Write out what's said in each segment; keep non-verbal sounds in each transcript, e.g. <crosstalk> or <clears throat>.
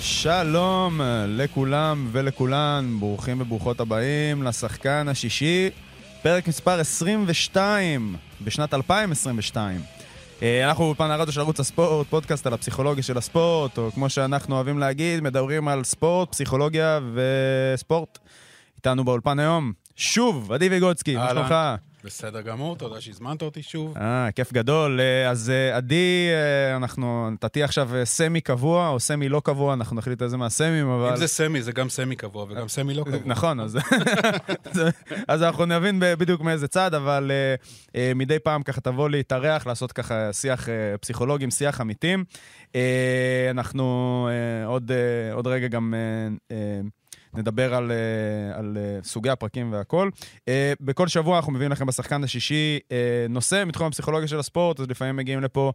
שלום לכולם ולכולן, ברוכים וברוכות הבאים לשחקן השישי, פרק מספר 22 בשנת 2022. אה, אנחנו באולפן הרדיו של ערוץ הספורט, פודקאסט על הפסיכולוגיה של הספורט, או כמו שאנחנו אוהבים להגיד, מדברים על ספורט, פסיכולוגיה וספורט. איתנו באולפן היום, שוב, עדי ויגוצקי, מה שלומך? בסדר גמור, תודה שהזמנת אותי שוב. אה, כיף גדול. אה, אז אה, עדי, אה, אנחנו, נתתי עכשיו סמי קבוע, או סמי לא קבוע, אנחנו נחליט איזה מהסמים, אבל... אם זה סמי, זה גם סמי קבוע וגם סמי לא קבוע. נכון, אז, <laughs> אז אנחנו נבין בדיוק מאיזה צד, אבל מדי פעם ככה תבוא להתארח, לעשות ככה שיח פסיכולוגים, שיח עמיתים. אנחנו עוד, עוד רגע גם... נדבר על, uh, על uh, סוגי הפרקים והכל. Uh, בכל שבוע אנחנו מביאים לכם בשחקן השישי נושא מתחום הפסיכולוגיה של הספורט, אז לפעמים מגיעים לפה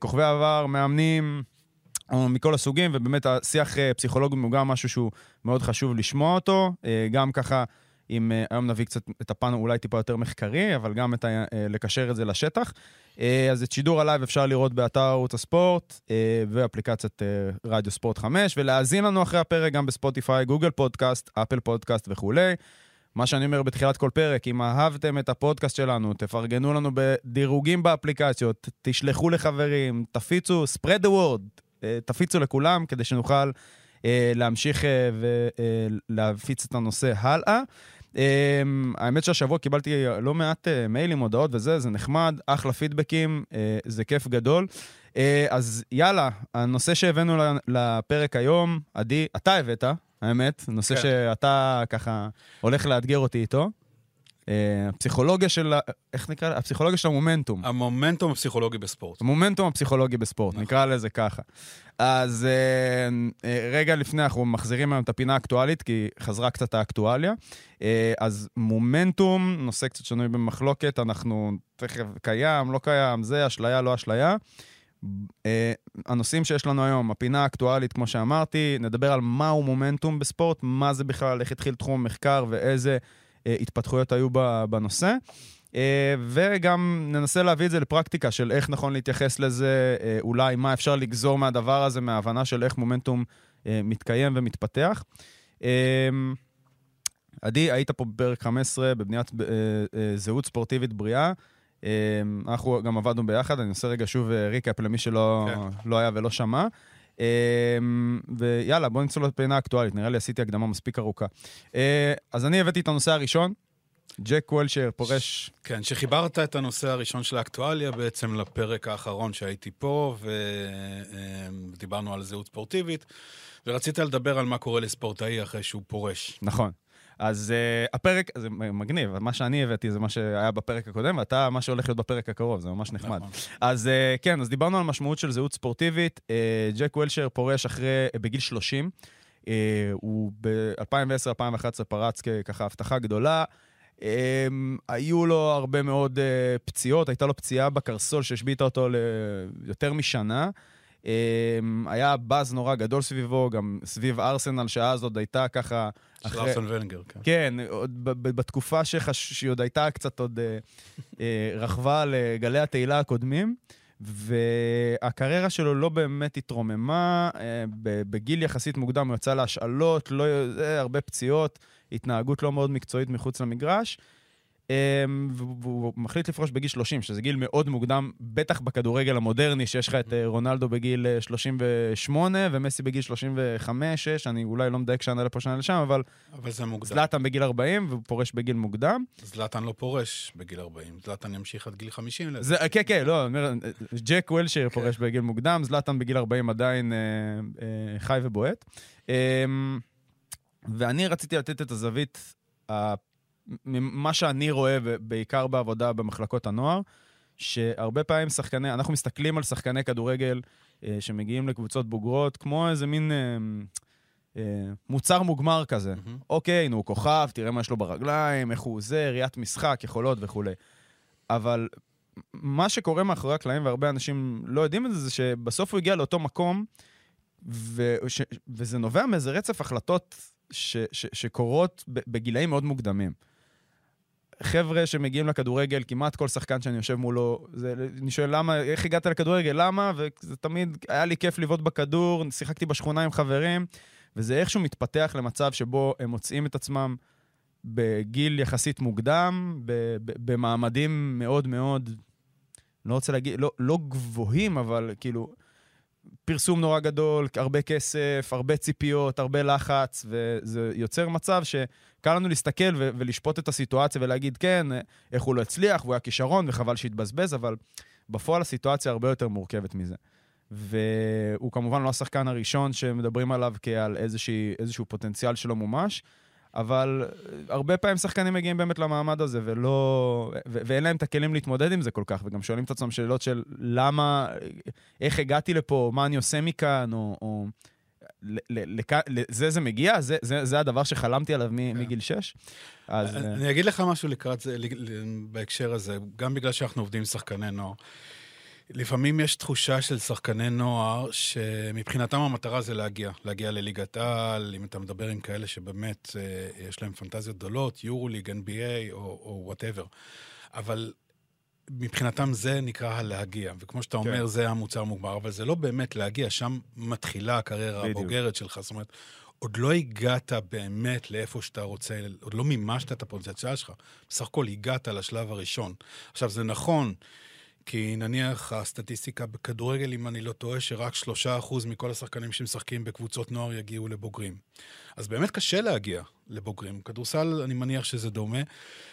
כוכבי עבר, מאמנים, מכל הסוגים, ובאמת השיח אה, פסיכולוגי הוא גם משהו שהוא מאוד חשוב לשמוע אותו, אה, גם ככה, אם אה, היום נביא קצת את הפן אולי טיפה יותר מחקרי, אבל גם את ה, אה, לקשר את זה לשטח. אה, אז את שידור הלייב אפשר לראות באתר ערוץ הספורט ואפליקציית רדיו ספורט 5, ולהאזין לנו אחרי הפרק גם בספוטיפיי, גוגל פודקאסט, אפל פודקאסט וכולי. מה שאני אומר בתחילת כל פרק, אם אהבתם את הפודקאסט שלנו, תפרגנו לנו בדירוגים באפליקציות, תשלחו לחברים, תפיצו, spread the word, תפיצו לכולם כדי שנוכל להמשיך אה, ולהפיץ את הנושא הלאה. אה, האמת שהשבוע קיבלתי לא מעט אה, מיילים, הודעות וזה, זה נחמד, אחלה פידבקים, אה, זה כיף גדול. אה, אז יאללה, הנושא שהבאנו לפרק היום, עדי, אתה הבאת, האמת, נושא כן. שאתה ככה הולך לאתגר אותי איתו. אה, הפסיכולוגיה של, איך נקרא? לה? הפסיכולוגיה של המומנטום. המומנטום הפסיכולוגי בספורט. המומנטום הפסיכולוגי בספורט, נכון. נקרא לזה ככה. אז אה, אה, רגע לפני, אנחנו מחזירים היום את הפינה האקטואלית, כי חזרה קצת האקטואליה. אז מומנטום, נושא קצת שנוי במחלוקת, אנחנו תכף קיים, לא קיים, זה אשליה, לא אשליה. הנושאים שיש לנו היום, הפינה האקטואלית, כמו שאמרתי, נדבר על מהו מומנטום בספורט, מה זה בכלל, איך התחיל תחום המחקר ואיזה התפתחויות היו בנושא. אה, וגם ננסה להביא את זה לפרקטיקה של איך נכון להתייחס לזה, אה, אולי מה אפשר לגזור מהדבר הזה, מההבנה של איך מומנטום אה, מתקיים ומתפתח. אה, עדי, היית פה בפרק 15 בבניית אה, אה, זהות ספורטיבית בריאה. אה, אנחנו גם עבדנו ביחד, אני עושה רגע שוב אה, ריקאפ למי שלא כן. לא היה ולא שמע. אה, ויאללה, בואו נצלול לפינה האקטואלית, נראה לי עשיתי הקדמה מספיק ארוכה. אה, אז אני הבאתי את הנושא הראשון, ג'ק וולשר פורש כן, שחיברת את הנושא הראשון של האקטואליה בעצם לפרק האחרון שהייתי פה, ודיברנו על זהות ספורטיבית, ורצית לדבר על מה קורה לספורטאי אחרי שהוא פורש. נכון. אז uh, הפרק, זה מגניב, מה שאני הבאתי זה מה שהיה בפרק הקודם, ואתה, מה שהולך להיות בפרק הקרוב, זה ממש נחמד. נכון. אז uh, כן, אז דיברנו על משמעות של זהות ספורטיבית. Uh, ג'ק וולשר פורש אחרי, uh, בגיל 30. Uh, הוא ב-2010-2011 פרץ ככה הבטחה גדולה. Um, היו לו הרבה מאוד uh, פציעות, הייתה לו פציעה בקרסול שהשביתה אותו ליותר משנה. Um, היה באז נורא גדול סביבו, גם סביב ארסנל, שאז עוד הייתה ככה... של ארסן ונגר, כן. כן, עוד בתקופה שחש... שהיא עוד הייתה קצת עוד אה, אה, רכבה לגלי התהילה הקודמים, והקריירה שלו לא באמת התרוממה. אה, בגיל יחסית מוקדם הוא יצא להשאלות, לא, הרבה פציעות, התנהגות לא מאוד מקצועית מחוץ למגרש. אה, והוא מחליט לפרוש בגיל 30, שזה גיל מאוד מוקדם, בטח בכדורגל המודרני, שיש לך את אה, רונלדו בגיל אה, 38 ומסי בגיל 35-6, אני אולי לא מדייק שנה לפה, שנה לשם, אבל אבל זה מוקדם. זלאטן בגיל 40 והוא פורש בגיל מוקדם. זלאטן לא פורש בגיל 40, זלאטן ימשיך עד גיל 50. לדעתי. זה, כן, כן, לא, ג'ק וולשר פורש בגיל מוקדם, זלאטן בגיל 40 עדיין אה, אה, חי ובועט. אה, ואני רציתי לתת את הזווית, ממה שאני רואה, בעיקר בעבודה במחלקות הנוער, שהרבה פעמים שחקני, אנחנו מסתכלים על שחקני כדורגל אה, שמגיעים לקבוצות בוגרות, כמו איזה מין אה, אה, מוצר מוגמר כזה. מהמם. אוקיי, נו, הוא כוכב, תראה מה יש לו ברגליים, איך הוא זה, ראיית משחק, יכולות וכולי. אבל מה שקורה מאחורי הקלעים, והרבה אנשים לא יודעים את זה, זה שבסוף הוא הגיע לאותו מקום, וש, וזה נובע מאיזה רצף החלטות ש, ש, שקורות בגילאים מאוד מוקדמים. חבר'ה שמגיעים לכדורגל, כמעט כל שחקן שאני יושב מולו, זה, אני שואל למה, איך הגעת לכדורגל, למה? וזה תמיד, היה לי כיף לבעוט בכדור, שיחקתי בשכונה עם חברים, וזה איכשהו מתפתח למצב שבו הם מוצאים את עצמם בגיל יחסית מוקדם, במעמדים מאוד מאוד, לא רוצה להגיד, לא, לא גבוהים, אבל כאילו, פרסום נורא גדול, הרבה כסף, הרבה ציפיות, הרבה לחץ, וזה יוצר מצב שקל לנו להסתכל ולשפוט את הסיטואציה ולהגיד, כן, איך הוא לא הצליח, והוא היה כישרון וחבל שהתבזבז, אבל בפועל הסיטואציה הרבה יותר מורכבת מזה. והוא כמובן לא השחקן הראשון שמדברים עליו כעל איזושהי, איזשהו פוטנציאל שלא מומש, אבל הרבה פעמים שחקנים מגיעים באמת למעמד הזה, ולא... ו- ואין להם את הכלים להתמודד עם זה כל כך, וגם שואלים את עצמם שאלות של למה, איך הגעתי לפה, מה אני עושה מכאן, או... או לזה זה מגיע? זה, זה, זה הדבר שחלמתי עליו כן. מגיל 6? אז... אני אגיד לך משהו לקראת זה, בהקשר הזה, גם בגלל שאנחנו עובדים עם שחקני נוער. לפעמים יש תחושה של שחקני נוער שמבחינתם המטרה זה להגיע, להגיע לליגת על, אם אתה מדבר עם כאלה שבאמת אה, יש להם פנטזיות גדולות, יורו ליג, NBA או וואטאבר. אבל מבחינתם זה נקרא הלהגיע, וכמו שאתה אומר, כן. זה המוצר המוגמר, אבל זה לא באמת להגיע, שם מתחילה הקריירה בדיוק. הבוגרת שלך. זאת אומרת, עוד לא הגעת באמת לאיפה שאתה רוצה, עוד לא מימשת את הפוטנציאל שלך. בסך הכל הגעת לשלב הראשון. עכשיו, זה נכון כי נניח הסטטיסטיקה בכדורגל, אם אני לא טועה, שרק שלושה אחוז מכל השחקנים שמשחקים בקבוצות נוער יגיעו לבוגרים. אז באמת קשה להגיע לבוגרים. כדורסל, אני מניח שזה דומה.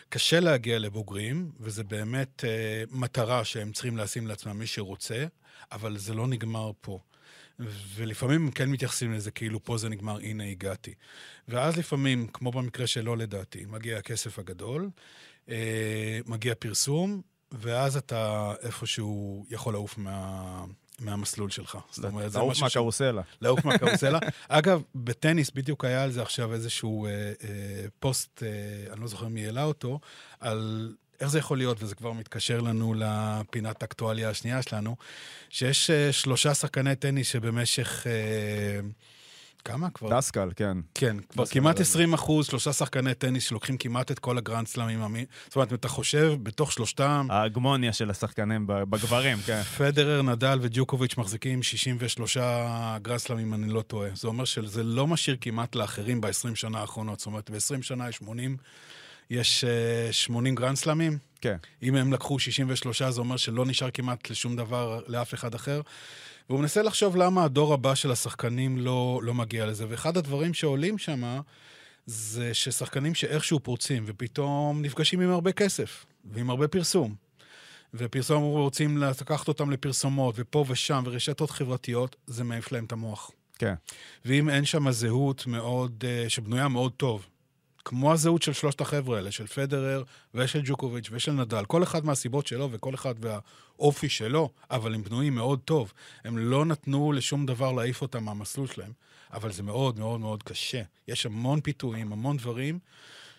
קשה להגיע לבוגרים, וזה באמת אה, מטרה שהם צריכים לשים לעצמם מי שרוצה, אבל זה לא נגמר פה. ולפעמים הם כן מתייחסים לזה כאילו פה זה נגמר, הנה הגעתי. ואז לפעמים, כמו במקרה שלו לדעתי, מגיע הכסף הגדול, אה, מגיע פרסום, ואז אתה איפשהו יכול לעוף מה... מהמסלול שלך. זאת אומרת, זה לעוף מהקרוסלה. לעוף <laughs> מהקרוסלה. אגב, בטניס בדיוק היה על זה עכשיו איזשהו אה, אה, פוסט, אה, אני לא זוכר מי העלה אותו, על איך זה יכול להיות, וזה כבר מתקשר לנו לפינת האקטואליה השנייה שלנו, שיש אה, שלושה שחקני טניס שבמשך... אה, כמה כבר? דסקל, כן. כן, כבר כמעט 20 אחוז, שלושה שחקני טניס שלוקחים כמעט את כל הגרנד סלאמים. זאת אומרת, אתה חושב, בתוך שלושתם... ההגמוניה של השחקנים בגברים, כן. פדרר, נדל וג'וקוביץ' מחזיקים 63 גרנד סלאמים, אני לא טועה. זה אומר שזה לא משאיר כמעט לאחרים ב-20 שנה האחרונות. זאת אומרת, ב-20 שנה יש 80... יש 80 גרנד סלאמים. כן. אם הם לקחו 63, זה אומר שלא נשאר כמעט לשום דבר לאף אחד אחר. והוא מנסה לחשוב למה הדור הבא של השחקנים לא, לא מגיע לזה. ואחד הדברים שעולים שם, זה ששחקנים שאיכשהו פורצים, ופתאום נפגשים עם הרבה כסף, ועם הרבה פרסום. ופרסום רוצים לקחת אותם לפרסומות, ופה ושם, ורשתות חברתיות, זה מעיף להם את המוח. כן. ואם אין שם זהות מאוד, אה, שבנויה מאוד טוב, כמו הזהות של שלושת החבר'ה האלה, של פדרר ושל ג'וקוביץ' ושל נדל, כל אחד מהסיבות שלו וכל אחד והאופי שלו, אבל הם בנויים מאוד טוב. הם לא נתנו לשום דבר להעיף אותם מהמסלול שלהם, אבל זה מאוד מאוד מאוד קשה. יש המון פיתויים, המון דברים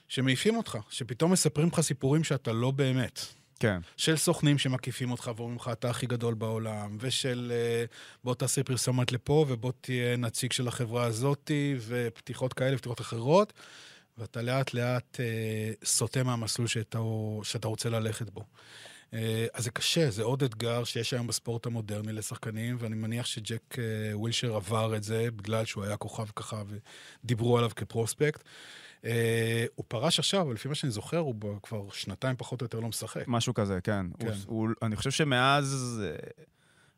שמעיפים אותך, שפתאום מספרים לך סיפורים שאתה לא באמת. כן. של סוכנים שמקיפים אותך ואומרים לך, אתה הכי גדול בעולם, ושל אה, בוא תעשה פרסומת לפה, ובוא תהיה נציג של החברה הזאתי, ופתיחות כאלה, ופתיחות אחרות. ואתה לאט לאט אה, סוטה מהמסלול שאתה, שאתה רוצה ללכת בו. אה, אז זה קשה, זה עוד אתגר שיש היום בספורט המודרני לשחקנים, ואני מניח שג'ק אה, ווילשר עבר את זה בגלל שהוא היה כוכב ככה ודיברו עליו כפרוספקט. אה, הוא פרש עכשיו, אבל לפי מה שאני זוכר, הוא כבר שנתיים פחות או יותר לא משחק. משהו כזה, כן. כן. הוא, הוא, אני חושב שמאז... אה...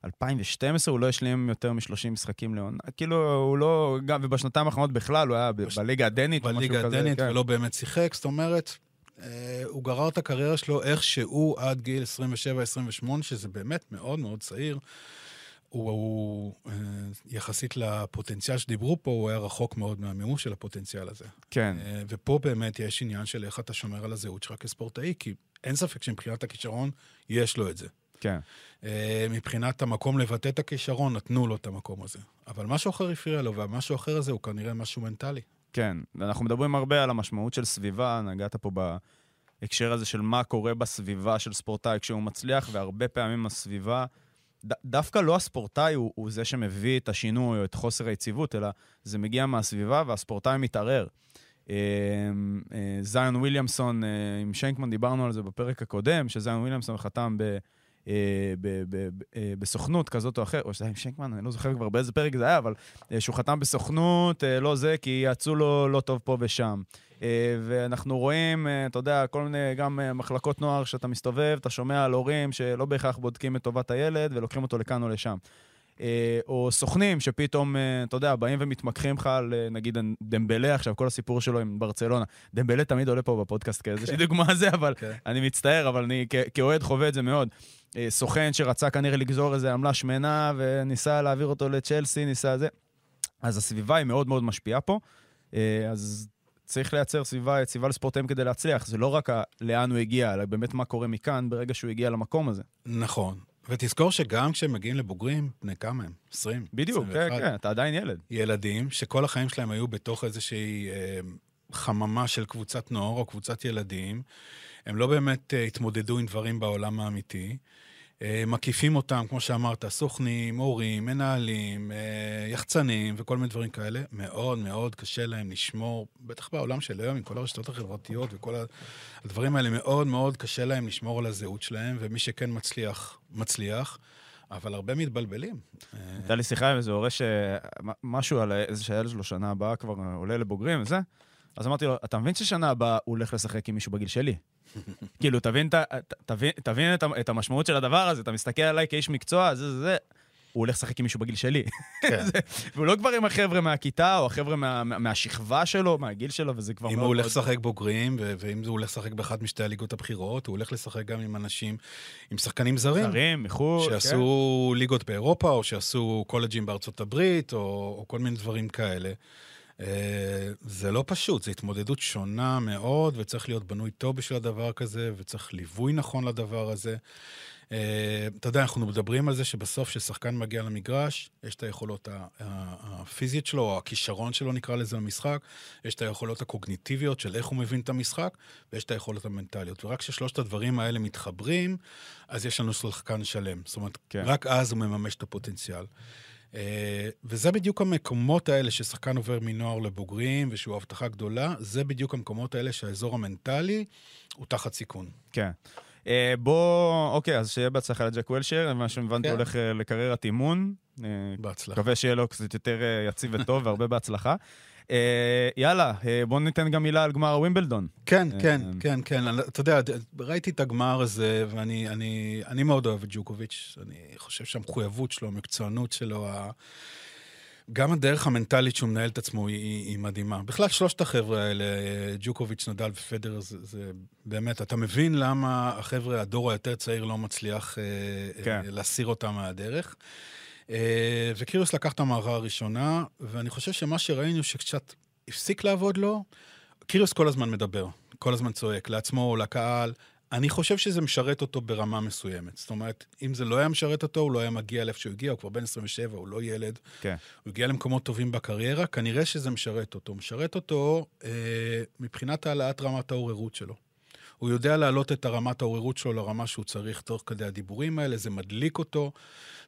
2012 הוא לא השלים יותר מ-30 משחקים לעונה. כאילו, הוא לא... גם, ובשנתיים האחרונות בכלל, הוא היה בש... בליגה הדנית או משהו כזה. בליגה הדנית, כן. ולא באמת שיחק, זאת אומרת, אה, הוא גרר את הקריירה שלו איכשהו עד גיל 27-28, שזה באמת מאוד מאוד צעיר. הוא, הוא אה, יחסית לפוטנציאל שדיברו פה, הוא היה רחוק מאוד מהמימוש של הפוטנציאל הזה. כן. אה, ופה באמת יש עניין של איך אתה שומר על הזהות שלך כספורטאי, כי אין ספק שמבחינת הכישרון, יש לו את זה. כן. אה, מבחינת המקום לבטא את הכישרון, נתנו לו את המקום הזה. אבל משהו אחר הפריע לו, והמשהו אחר הזה הוא כנראה משהו מנטלי. כן, אנחנו מדברים הרבה על המשמעות של סביבה, נגעת פה בהקשר הזה של מה קורה בסביבה של ספורטאי כשהוא מצליח, והרבה פעמים הסביבה, ד- דווקא לא הספורטאי הוא, הוא זה שמביא את השינוי או את חוסר היציבות, אלא זה מגיע מהסביבה והספורטאי מתערער. זיון וויליאמסון עם שיינקמן, דיברנו על זה בפרק הקודם, שזיון וויליאמסון חתם ב... אה, אה, בסוכנות כזאת או אחרת, או שזה היה עם שיינקמן, אני לא זוכר כבר באיזה פרק זה היה, אבל אה, שהוא חתם בסוכנות, לא זה, כי יעצו לו לא טוב פה ושם. ואנחנו רואים, אתה יודע, כל מיני גם מחלקות נוער שאתה מסתובב, אתה שומע על הורים שלא בהכרח בודקים את טובת הילד ולוקחים אותו לכאן או לשם. או סוכנים שפתאום, אתה יודע, באים ומתמקחים לך על, נגיד, דמבלה עכשיו, כל הסיפור שלו עם ברצלונה. דמבלה תמיד עולה פה בפודקאסט כאיזושהי כן. דוגמה זה, אבל כן. אני מצטער, אבל אני כאוהד חווה את זה מאוד. אה, סוכן שרצה כנראה לגזור איזה עמלה שמנה וניסה להעביר אותו לצ'לסי, ניסה זה. אז הסביבה היא מאוד מאוד משפיעה פה. אה, אז צריך לייצר סביבה יציבה לספורטאים כדי להצליח. זה לא רק לאן הוא הגיע, אלא באמת מה קורה מכאן ברגע שהוא הגיע למקום הזה. נכון. ותזכור שגם כשהם מגיעים לבוגרים, בני כמה הם? 20? בדיוק, 21, כן, כן, אתה עדיין ילד. ילדים, שכל החיים שלהם היו בתוך איזושהי אה, חממה של קבוצת נוער או קבוצת ילדים. הם לא באמת אה, התמודדו עם דברים בעולם האמיתי. אה, מקיפים אותם, כמו שאמרת, סוכנים, הורים, מנהלים, אה, יחצנים וכל מיני דברים כאלה. מאוד מאוד קשה להם לשמור, בטח בעולם של היום, עם כל הרשתות החברתיות וכל הדברים האלה, מאוד מאוד קשה להם לשמור על הזהות שלהם, ומי שכן מצליח, מצליח. אבל הרבה מתבלבלים. הייתה לי שיחה עם איזה הורה שמשהו על איזה שהילד שלו שנה הבאה כבר עולה לבוגרים וזה, אז אמרתי לו, אתה מבין ששנה הבאה הוא הולך לשחק עם מישהו בגיל שלי? כאילו, תבין, תבין, תבין את, את המשמעות של הדבר הזה, אתה מסתכל עליי כאיש מקצוע, זה, זה, זה. הוא הולך לשחק עם מישהו בגיל שלי. כן. <laughs> והוא לא כבר עם החבר'ה מהכיתה, או החבר'ה מה, מהשכבה שלו, מהגיל שלו, וזה כבר אם הוא הולך לשחק בוגרים, ואם הוא הולך לשחק באחת משתי הליגות הבכירות, הוא הולך לשחק גם עם אנשים, עם שחקנים זרים. זרים, מחו"ל, כן. שעשו ליגות באירופה, או שעשו קולג'ים בארצות הברית, או, או כל מיני דברים כאלה. אה, זה לא פשוט, זו התמודדות שונה מאוד, וצריך להיות בנוי טוב בשביל הדבר כזה, וצריך ליווי נכון לדבר הזה. אה, אתה יודע, אנחנו מדברים על זה שבסוף כששחקן מגיע למגרש, יש את היכולות הפיזיות שלו, או הכישרון שלו נקרא לזה למשחק, יש את היכולות הקוגניטיביות של איך הוא מבין את המשחק, ויש את היכולות המנטליות. ורק כששלושת הדברים האלה מתחברים, אז יש לנו שחקן שלם. זאת אומרת, כן. רק אז הוא מממש את הפוטנציאל. אה, וזה בדיוק המקומות האלה ששחקן עובר מנוער לבוגרים ושהוא הבטחה גדולה, זה בדיוק המקומות האלה שהאזור המנטלי הוא תחת סיכון. כן. Uh, בוא, אוקיי, אז שיהיה בהצלחה לג'ק וולשר, מה שהבנתי כן. הולך uh, לקריירת אימון. בהצלחה. מקווה שיהיה לו קצת יותר יציב וטוב והרבה בהצלחה. אה, יאללה, אה, בואו ניתן גם מילה על גמר ווימבלדון. כן, אה, כן, כן, כן. אתה יודע, ראיתי את הגמר הזה, ואני אני, אני מאוד אוהב את ג'וקוביץ'. אני חושב שהמחויבות שלו, המקצוענות שלו, ה... גם הדרך המנטלית שהוא מנהל את עצמו היא, היא, היא מדהימה. בכלל, שלושת החבר'ה האלה, ג'וקוביץ', נדל ופדר, זה, זה באמת, אתה מבין למה החבר'ה, הדור היותר צעיר לא מצליח כן. להסיר אותם מהדרך. אה, וקיריוס לקח את המערכה הראשונה, ואני חושב שמה שראינו שקצת הפסיק לעבוד לו, קיריוס כל הזמן מדבר, כל הזמן צועק, לעצמו, לקהל. אני חושב שזה משרת אותו ברמה מסוימת. זאת אומרת, אם זה לא היה משרת אותו, הוא לא היה מגיע לאיפה שהוא הגיע, הוא כבר בן 27, הוא לא ילד. כן. הוא הגיע למקומות טובים בקריירה, כנראה שזה משרת אותו. משרת אותו אה, מבחינת העלאת רמת העוררות שלו. הוא יודע להעלות את הרמת העוררות שלו לרמה שהוא צריך תוך כדי הדיבורים האלה, זה מדליק אותו.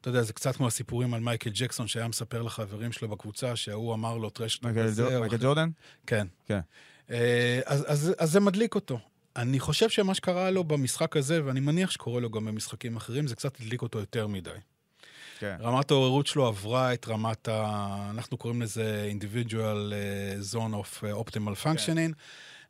אתה יודע, זה קצת כמו הסיפורים על מייקל ג'קסון, שהיה מספר לחברים שלו בקבוצה, שההוא אמר לו טרש... מייקל ג'ורדן? כן. כן. אה, אז, אז, אז זה מדליק אותו. אני חושב שמה שקרה לו במשחק הזה, ואני מניח שקורה לו גם במשחקים אחרים, זה קצת הדליק אותו יותר מדי. כן. רמת העוררות שלו עברה את רמת ה... אנחנו קוראים לזה individual אה, zone of אה, optimal functioning. כן.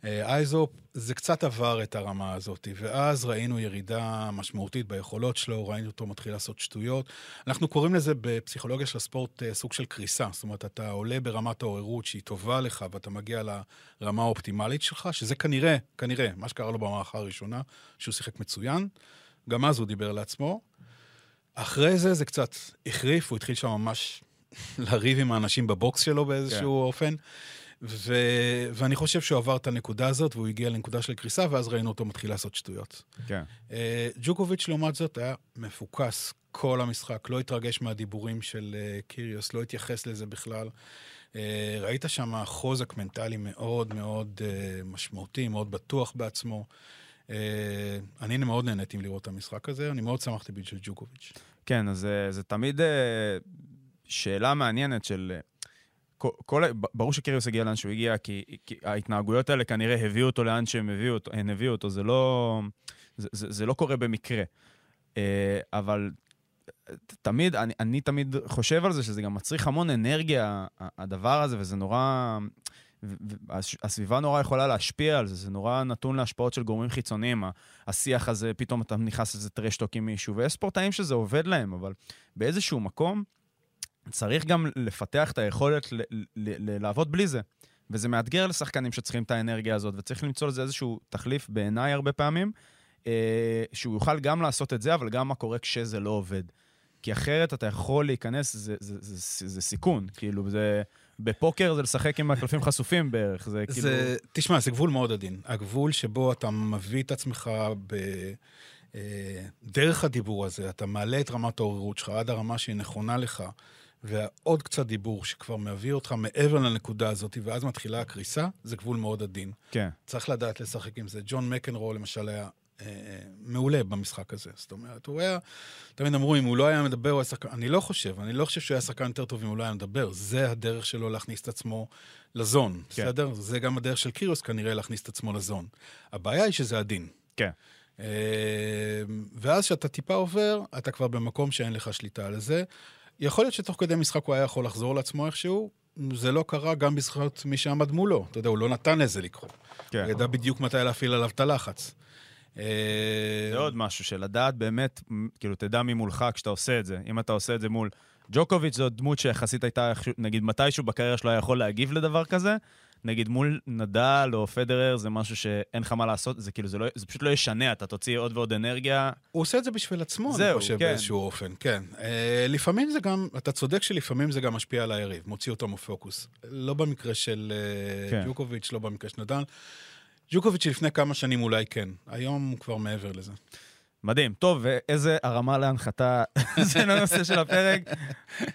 אייזופ, זה קצת עבר את הרמה הזאת, ואז ראינו ירידה משמעותית ביכולות שלו, ראינו אותו מתחיל לעשות שטויות. אנחנו קוראים לזה בפסיכולוגיה של הספורט אה, סוג של קריסה, זאת אומרת, אתה עולה ברמת העוררות שהיא טובה לך, ואתה מגיע לרמה האופטימלית שלך, שזה כנראה, כנראה, מה שקרה לו במערכה הראשונה, שהוא שיחק מצוין, גם אז הוא דיבר לעצמו. אחרי זה זה קצת החריף, הוא התחיל שם ממש לריב עם האנשים בבוקס שלו באיזשהו כן. אופן. ו... ואני חושב שהוא עבר את הנקודה הזאת, והוא הגיע לנקודה של קריסה, ואז ראינו אותו מתחיל לעשות שטויות. כן. Uh, ג'וקוביץ', לעומת זאת, היה מפוקס כל המשחק, לא התרגש מהדיבורים של uh, קיריוס, לא התייחס לזה בכלל. Uh, ראית שם חוזק מנטלי מאוד מאוד משמעותי, מאוד בטוח בעצמו. אני מאוד נהניתי לראות את המשחק הזה, אני מאוד שמחתי בשביל ג'וקוביץ'. כן, אז זה תמיד שאלה מעניינת של... כל, ברור שקיריוס הגיע לאן שהוא הגיע, כי, כי ההתנהגויות האלה כנראה הביאו אותו לאן שהם הביאו אותו, הן הביאו אותו, זה לא, זה, זה, זה לא קורה במקרה. אה, אבל תמיד, אני, אני תמיד חושב על זה שזה גם מצריך המון אנרגיה, הדבר הזה, וזה נורא... הסביבה נורא יכולה להשפיע על זה, זה נורא נתון להשפעות של גורמים חיצוניים. השיח הזה, פתאום אתה נכנס לזה טרשטוק עם מישהו, ויש ספורטאים שזה עובד להם, אבל באיזשהו מקום צריך גם לפתח את היכולת ל- ל- ל- לעבוד בלי זה. וזה מאתגר לשחקנים שצריכים את האנרגיה הזאת, וצריך למצוא לזה איזשהו תחליף, בעיניי הרבה פעמים, אה, שהוא יוכל גם לעשות את זה, אבל גם מה קורה כשזה לא עובד. כי אחרת אתה יכול להיכנס, זה, זה, זה, זה, זה סיכון, כאילו, זה... בפוקר זה לשחק עם הקלפים <laughs> חשופים בערך, זה כאילו... זה, תשמע, זה גבול מאוד עדין. הגבול שבו אתה מביא את עצמך ב... אה, דרך הדיבור הזה, אתה מעלה את רמת העוררות שלך עד הרמה שהיא נכונה לך, ועוד קצת דיבור שכבר מביא אותך מעבר לנקודה הזאת, ואז מתחילה הקריסה, זה גבול מאוד עדין. כן. צריך לדעת לשחק עם זה. ג'ון מקנרו, למשל, היה אה, מעולה במשחק הזה. זאת אומרת, הוא היה, תמיד אמרו, אם הוא לא היה מדבר, הוא היה שחקן... אני לא חושב, אני לא חושב שהוא היה שחקן יותר טוב אם הוא לא היה מדבר. זה הדרך שלו להכניס את עצמו לזון, כן. בסדר? זה גם הדרך של קירוס כנראה להכניס את עצמו לזון. הבעיה היא שזה עדין. כן. אה, ואז כשאתה טיפה עובר, אתה כבר במקום שאין לך שליטה על זה. יכול להיות שתוך כדי משחק הוא היה יכול לחזור לעצמו איכשהו, זה לא קרה גם בזכות מי שעמד מולו. אתה יודע, הוא לא נתן לזה לקרות. כן. הוא ידע בדיוק מתי להפעיל עליו את הלחץ. אה, זה עוד משהו, של לדעת באמת, כאילו, תדע ממולך כשאתה עושה את זה. אם אתה עושה את זה מול ג'וקוביץ', זו דמות שיחסית הייתה, נגיד, מתישהו בקריירה שלו היה יכול להגיב לדבר כזה. נגיד מול נדל או פדרר זה משהו שאין לך מה לעשות, זה כאילו, זה, לא, זה פשוט לא ישנה, אתה תוציא עוד ועוד אנרגיה. הוא עושה את זה בשביל עצמו, זהו, אני חושב, כן. באיזשהו אופן, כן. אה, לפעמים זה גם, אתה צודק שלפעמים זה גם משפיע על היריב, מוציא אותו מפוקוס. לא במקרה של אה, כן. ג'וקוביץ', לא במקרה של נדל. ג'וקוביץ' לפני כמה שנים אולי כן, היום הוא כבר מעבר לזה. מדהים. טוב, ואיזה הרמה להנחתה <laughs> זה לנושא של הפרק.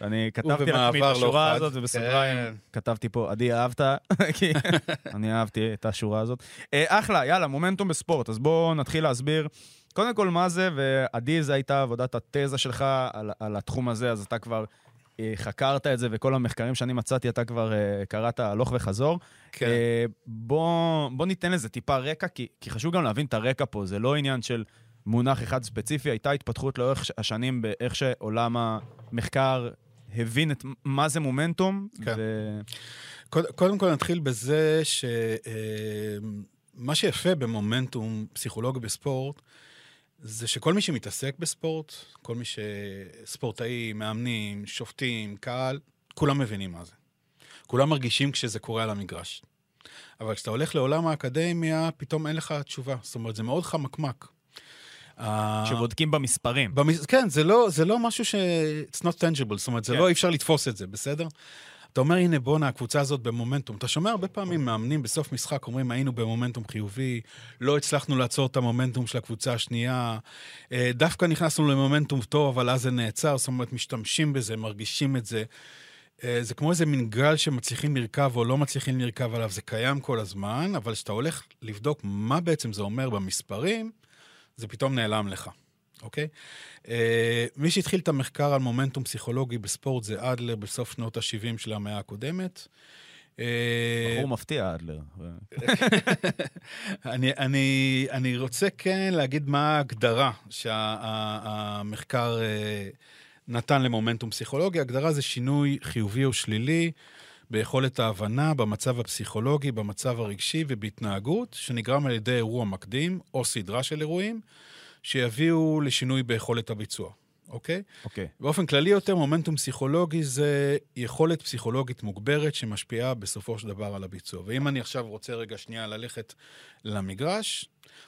אני כתבתי לעצמי את השורה הזאת, ובסוגריים כן. כתבתי פה, עדי, אהבת? <laughs> כי <laughs> אני אהבתי את השורה הזאת. אה, אחלה, יאללה, מומנטום בספורט. אז בואו נתחיל להסביר. קודם כל, מה זה, ועדי, זו הייתה עבודת התזה שלך על, על התחום הזה, אז אתה כבר אה, חקרת את זה, וכל המחקרים שאני מצאתי, אתה כבר uh, קראת הלוך וחזור. כן. Uh, בוא, בוא ניתן לזה טיפה רקע, כי, כי חשוב גם להבין את הרקע פה, זה לא עניין של מונח אחד ספציפי, הייתה התפתחות לאורך השנים באיך שעולם המחקר הבין את מה זה מומנטום. כן. ו... קוד, קודם כל נתחיל בזה שמה שיפה במומנטום פסיכולוגי בספורט, זה שכל מי שמתעסק בספורט, כל מי שספורטאים, מאמנים, שופטים, קהל, כולם מבינים מה זה. כולם מרגישים כשזה קורה על המגרש. אבל כשאתה הולך לעולם האקדמיה, פתאום אין לך תשובה. זאת אומרת, זה מאוד חמקמק. שבודקים במספרים. במס... כן, זה לא, זה לא משהו ש... It's not tangible, זאת אומרת, זה כן. לא, אי אפשר לתפוס את זה, בסדר? אתה אומר, הנה, בואנה, הקבוצה הזאת במומנטום. אתה שומע הרבה פעמים מאמנים בסוף משחק אומרים, היינו במומנטום חיובי, לא הצלחנו לעצור את המומנטום של הקבוצה השנייה, אה, דווקא נכנסנו למומנטום טוב, אבל אז זה נעצר, זאת אומרת, משתמשים בזה, מרגישים את זה. אה, זה כמו איזה מין גל שמצליחים לרכב או לא מצליחים לרכב עליו, זה קיים כל הזמן, אבל כשאתה הולך לבדוק מה בעצם זה אומר במספרים, זה פתאום נעלם לך. אוקיי? Uh, מי שהתחיל את המחקר על מומנטום פסיכולוגי בספורט זה אדלר בסוף שנות ה-70 של המאה הקודמת. אה, בחור מפתיע, אדלר. <laughs> אני, אני, אני רוצה כן להגיד מה ההגדרה שהמחקר שה, נתן למומנטום פסיכולוגי. ההגדרה זה שינוי חיובי או שלילי ביכולת ההבנה, במצב הפסיכולוגי, במצב הרגשי ובהתנהגות, שנגרם על ידי אירוע מקדים או סדרה של אירועים. שיביאו לשינוי ביכולת הביצוע, אוקיי? אוקיי. באופן כללי יותר, מומנטום פסיכולוגי זה יכולת פסיכולוגית מוגברת שמשפיעה בסופו של דבר על הביצוע. ואם אני עכשיו רוצה רגע שנייה ללכת למגרש,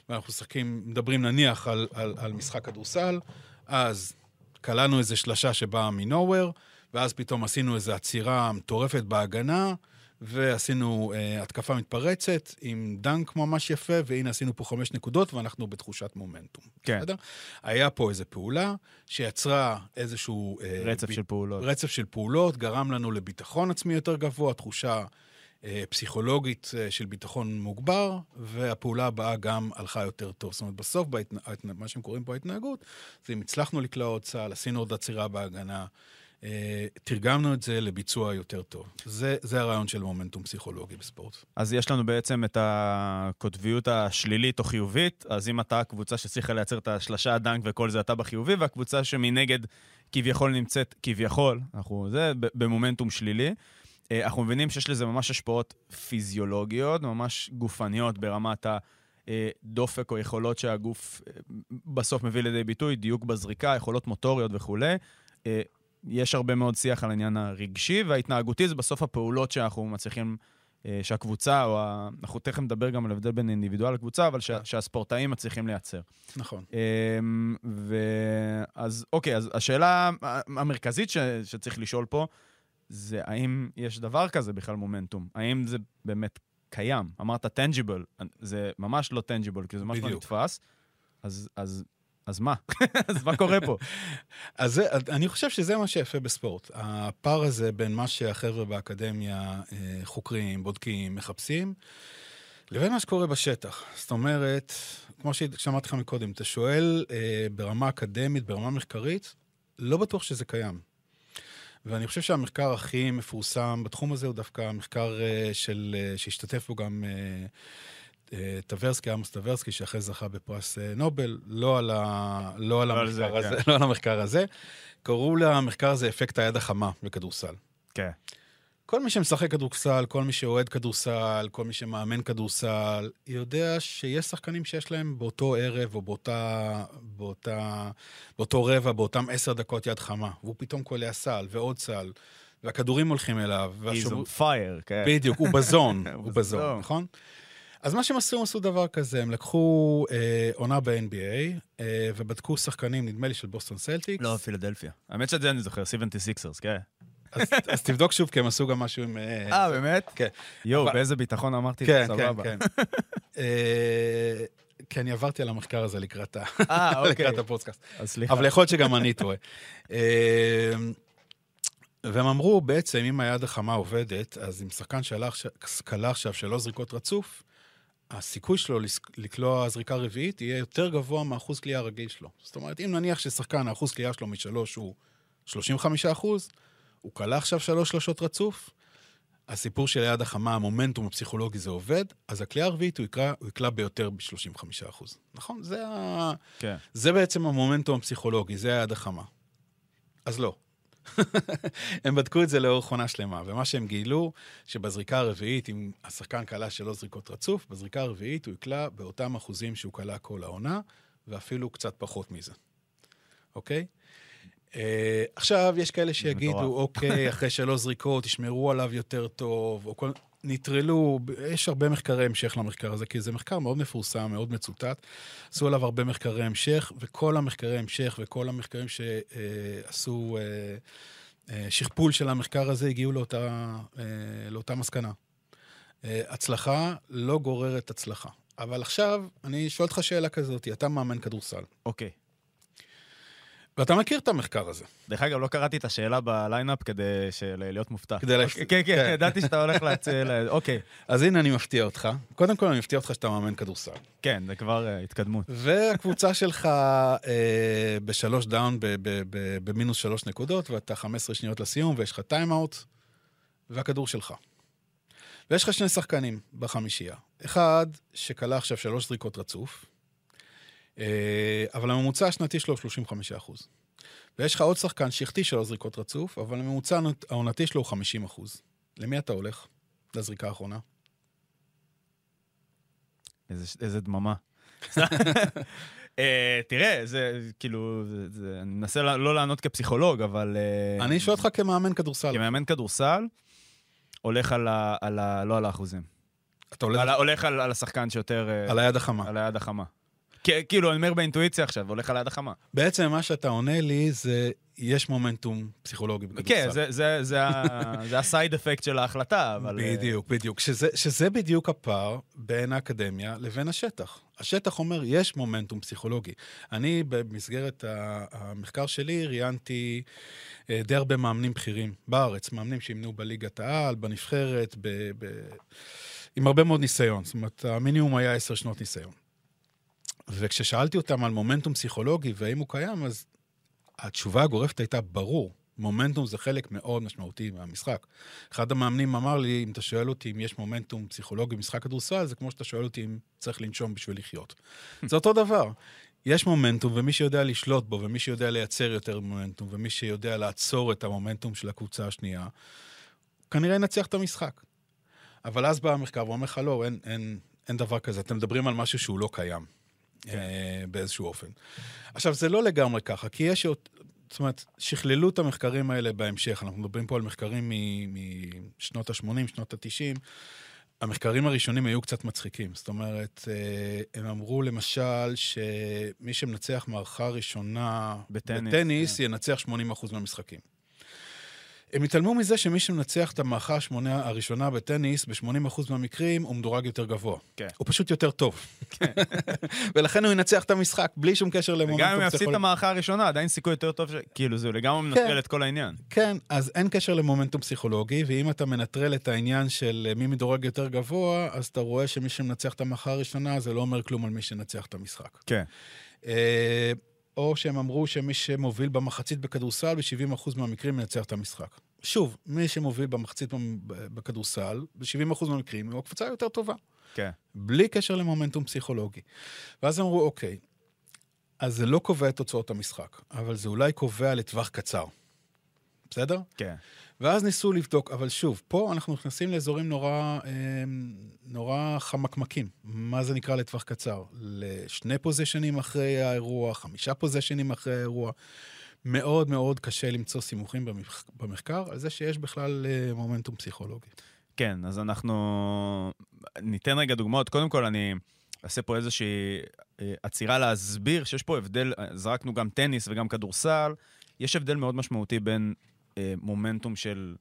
ואנחנו משחקים, מדברים נניח על, על, על משחק כדורסל, אז קלענו איזו שלשה שבאה מנוהוור, ואז פתאום עשינו איזו עצירה מטורפת בהגנה, ועשינו uh, התקפה מתפרצת עם דנק ממש יפה, והנה עשינו פה חמש נקודות ואנחנו בתחושת מומנטום. כן. בסדר? היה פה איזו פעולה שיצרה איזשהו... Uh, רצף ב... של פעולות. רצף של פעולות, גרם לנו לביטחון עצמי יותר גבוה, תחושה uh, פסיכולוגית uh, של ביטחון מוגבר, והפעולה הבאה גם הלכה יותר טוב. זאת אומרת, בסוף, בהתנ... מה שהם קוראים פה ההתנהגות, זה אם הצלחנו לקלוע עוד צה"ל, עשינו עוד עצירה בהגנה. אה, תרגמנו את זה לביצוע יותר טוב. זה, זה הרעיון של מומנטום פסיכולוגי בספורט. אז יש לנו בעצם את הקוטביות השלילית או חיובית, אז אם אתה הקבוצה שהצליחה לייצר את השלשה, הדנק וכל זה, אתה בחיובי, והקבוצה שמנגד כביכול נמצאת, כביכול, אנחנו זה, במומנטום שלילי. אה, אנחנו מבינים שיש לזה ממש השפעות פיזיולוגיות, ממש גופניות ברמת הדופק או יכולות שהגוף אה, בסוף מביא לידי ביטוי, דיוק בזריקה, יכולות מוטוריות וכולי. אה, יש הרבה מאוד שיח על העניין הרגשי וההתנהגותי, זה בסוף הפעולות שאנחנו מצליחים, שהקבוצה, או ה... אנחנו תכף נדבר גם על הבדל בין אינדיבידואל לקבוצה, אבל שה... שהספורטאים מצליחים לייצר. נכון. ואז, אוקיי, אז השאלה המרכזית ש... שצריך לשאול פה, זה האם יש דבר כזה בכלל מומנטום? האם זה באמת קיים? אמרת טנג'יבל, זה ממש לא טנג'יבל, כי זה ממש לא נתפס. אז, אז, אז מה? <laughs> אז מה קורה פה? אז זה, אני חושב שזה מה שיפה בספורט. הפער הזה בין מה שהחבר'ה באקדמיה אה, חוקרים, בודקים, מחפשים, לבין מה שקורה בשטח. זאת אומרת, כמו שאמרתי לך מקודם, אתה שואל אה, ברמה אקדמית, ברמה מחקרית, לא בטוח שזה קיים. ואני חושב שהמחקר הכי מפורסם בתחום הזה הוא דווקא המחקר אה, של, שהשתתף בו גם טברסקי, עמוס טברסקי, שאחרי זכה בפרס נובל, לא על, ה, לא על, לא המחקר, זה, הזה, כן. לא על המחקר הזה. קראו למחקר הזה אפקט היד החמה בכדורסל. כן. כל מי שמשחק כדורסל, כל מי שאוהד כדורסל, כל מי שמאמן כדורסל, יודע שיש שחקנים שיש להם באותו ערב או באותה, באותה, באותו רבע, באותם עשר דקות יד חמה, והוא פתאום קולע סל ועוד סל, והכדורים הולכים אליו. והשוב... He's on fire, כן. בדיוק, הוא בזון, <laughs> הוא בזון, נכון? אז מה שהם עשו, הם עשו דבר כזה, הם לקחו אה, עונה ב-NBA אה, ובדקו שחקנים, נדמה לי של בוסטון סלטיקס. לא, פילדלפיה. האמת שאת זה אני זוכר, 76ers, כן. אז תבדוק שוב, כי הם עשו גם משהו עם... אה, אה באמת? כן. יואו, באיזה ביטחון אמרתי, כן, סבבה. כן, כן. <laughs> אה, כי אני עברתי על המחקר הזה לקראת אה, אוקיי. הפודקאסט. אז סליחה. אבל יכול להיות שגם אני טועה. והם אמרו, בעצם, אם היד החמה עובדת, אז אם שחקן קלע עכשיו שלוש זריקות רצוף, הסיכוי שלו לקלוע זריקה רביעית יהיה יותר גבוה מאחוז קליעה הרגיל שלו. זאת אומרת, אם נניח ששחקן, האחוז קליעה שלו משלוש הוא 35 אחוז, הוא כלה עכשיו שלוש שלושות רצוף, הסיפור של היד החמה, המומנטום הפסיכולוגי זה עובד, אז הכלי הרביעית הוא יקלע, הוא יקלע ביותר ב-35%. נכון? זה, ה... כן. זה בעצם המומנטום הפסיכולוגי, זה היד החמה. אז לא. הם בדקו את זה לאורך עונה שלמה, ומה שהם גילו, שבזריקה הרביעית, אם השחקן כלה שלוש זריקות רצוף, בזריקה הרביעית הוא יקלע באותם אחוזים שהוא כלה כל העונה, ואפילו קצת פחות מזה. אוקיי? Uh, עכשיו, יש כאלה שיגידו, אוקיי, אחרי שלוש זריקות, תשמרו עליו יותר טוב, או כל... נטרלו, יש הרבה מחקרי המשך למחקר הזה, כי זה מחקר מאוד מפורסם, מאוד מצוטט. עשו עליו הרבה מחקרי המשך, וכל המחקרי המשך וכל המחקרים שעשו uh, uh, שכפול של המחקר הזה הגיעו לאותה, uh, לאותה מסקנה. הצלחה לא גוררת הצלחה. אבל עכשיו, אני שואל אותך שאלה כזאת, אתה מאמן כדורסל. אוקיי. Okay. ואתה מכיר את המחקר הזה. דרך אגב, לא קראתי את השאלה בליינאפ כדי להיות מופתע. כדי להפ... כן, כן, כן, ידעתי שאתה הולך להציע... <laughs> אוקיי. אז הנה, אני מפתיע אותך. קודם כל, אני מפתיע אותך שאתה מאמן כדורסל. כן, זה כבר אה, התקדמות. והקבוצה <laughs> שלך אה, בשלוש down במינוס שלוש נקודות, ואתה 15 שניות לסיום, ויש לך טיים-אאוט, והכדור שלך. ויש לך שני שחקנים בחמישייה. אחד, שקלע עכשיו שלוש זריקות רצוף, אה, אבל הממוצע השנתי שלו הוא 35 אחוז. ויש לך עוד שחקן שהחטיא שלוש זריקות רצוף, אבל הממוצע העונתי שלו הוא 50 אחוז. למי אתה הולך? לזריקה האחרונה. איזה, איזה דממה. uh, <laughs> תראה, זה כאילו, זה, זה, אני מנסה לא לענות כפסיכולוג, אבל... Uh, אני שואל אותך כמאמן כדורסל. כמאמן כדורסל, הולך על ה... על ה לא על האחוזים. אתה הולך... על, הולך על, על השחקן שיותר... על היד החמה. על היד החמה. כאילו, אני אומר באינטואיציה עכשיו, הולך על היד החמה. בעצם מה שאתה עונה לי זה, יש מומנטום פסיכולוגי בכדורסל. כן, זה, זה, זה, <laughs> זה הסייד אפקט של ההחלטה, אבל... בדיוק, בדיוק. שזה, שזה בדיוק הפער בין האקדמיה לבין השטח. השטח אומר, יש מומנטום פסיכולוגי. אני, במסגרת המחקר שלי, ראיינתי אה, די הרבה מאמנים בכירים בארץ, מאמנים שימנו בליגת העל, בנבחרת, ב, ב... עם הרבה מאוד ניסיון. זאת אומרת, המינימום היה עשר שנות ניסיון. וכששאלתי אותם על מומנטום פסיכולוגי והאם הוא קיים, אז התשובה הגורפת הייתה ברור. מומנטום זה חלק מאוד משמעותי מהמשחק. אחד המאמנים אמר לי, אם אתה שואל אותי אם יש מומנטום פסיכולוגי במשחק כדורסל, זה כמו שאתה שואל אותי אם צריך לנשום בשביל לחיות. <laughs> זה אותו דבר. יש מומנטום, ומי שיודע לשלוט בו, ומי שיודע לייצר יותר מומנטום, ומי שיודע לעצור את המומנטום של הקבוצה השנייה, כנראה ינצח את המשחק. אבל אז בא המחקר ואומר לך, לא, אין, אין, אין דבר כזה. אתם מדברים על משהו שהוא לא קיים, כן. אה, באיזשהו אופן. עכשיו, זה לא לגמרי ככה, כי יש... זאת אומרת, שכללו את המחקרים האלה בהמשך. אנחנו מדברים פה על מחקרים משנות ה-80, שנות ה-90. המחקרים הראשונים היו קצת מצחיקים. זאת אומרת, אה, הם אמרו למשל שמי שמנצח מערכה ראשונה בטניס, בטניס yeah. ינצח 80% מהמשחקים. הם התעלמו מזה שמי שמנצח את המערכה השמונה הראשונה בטניס, ב-80% מהמקרים, הוא מדורג יותר גבוה. כן. הוא פשוט יותר טוב. כן. <laughs> ולכן הוא ינצח את המשחק, בלי שום קשר למומנטום גם אם יפסיד את המערכה הראשונה, עדיין סיכוי יותר טוב, ש... כאילו, זה לגמרי מנטרל כן. את כל העניין. כן, אז אין קשר למומנטום פסיכולוגי, ואם אתה מנטרל את העניין של מי מדורג יותר גבוה, אז אתה רואה שמי שמנצח את המערכה הראשונה, זה לא אומר כלום על מי שנצח את המשחק. כן. או שהם אמרו שמי שמוביל במחצית בכדורסל, ב-70% מהמקרים מנצח את המשחק. שוב, מי שמוביל במחצית בכדורסל, ב-70% מהמקרים הוא הקבוצה היותר טובה. כן. בלי קשר למומנטום פסיכולוגי. ואז אמרו, אוקיי, אז זה לא קובע את תוצאות המשחק, אבל זה אולי קובע לטווח קצר. בסדר? כן. ואז ניסו לבדוק, אבל שוב, פה אנחנו נכנסים לאזורים נורא, אמ, נורא חמקמקים. מה זה נקרא לטווח קצר? לשני פוזיישנים אחרי האירוע, חמישה פוזיישנים אחרי האירוע. מאוד מאוד קשה למצוא סימוכים במחקר על זה שיש בכלל אה, מומנטום פסיכולוגי. כן, אז אנחנו ניתן רגע דוגמאות. קודם כל, אני אעשה פה איזושהי אה, עצירה להסביר שיש פה הבדל, זרקנו גם טניס וגם כדורסל, יש הבדל מאוד משמעותי בין אה, מומנטום של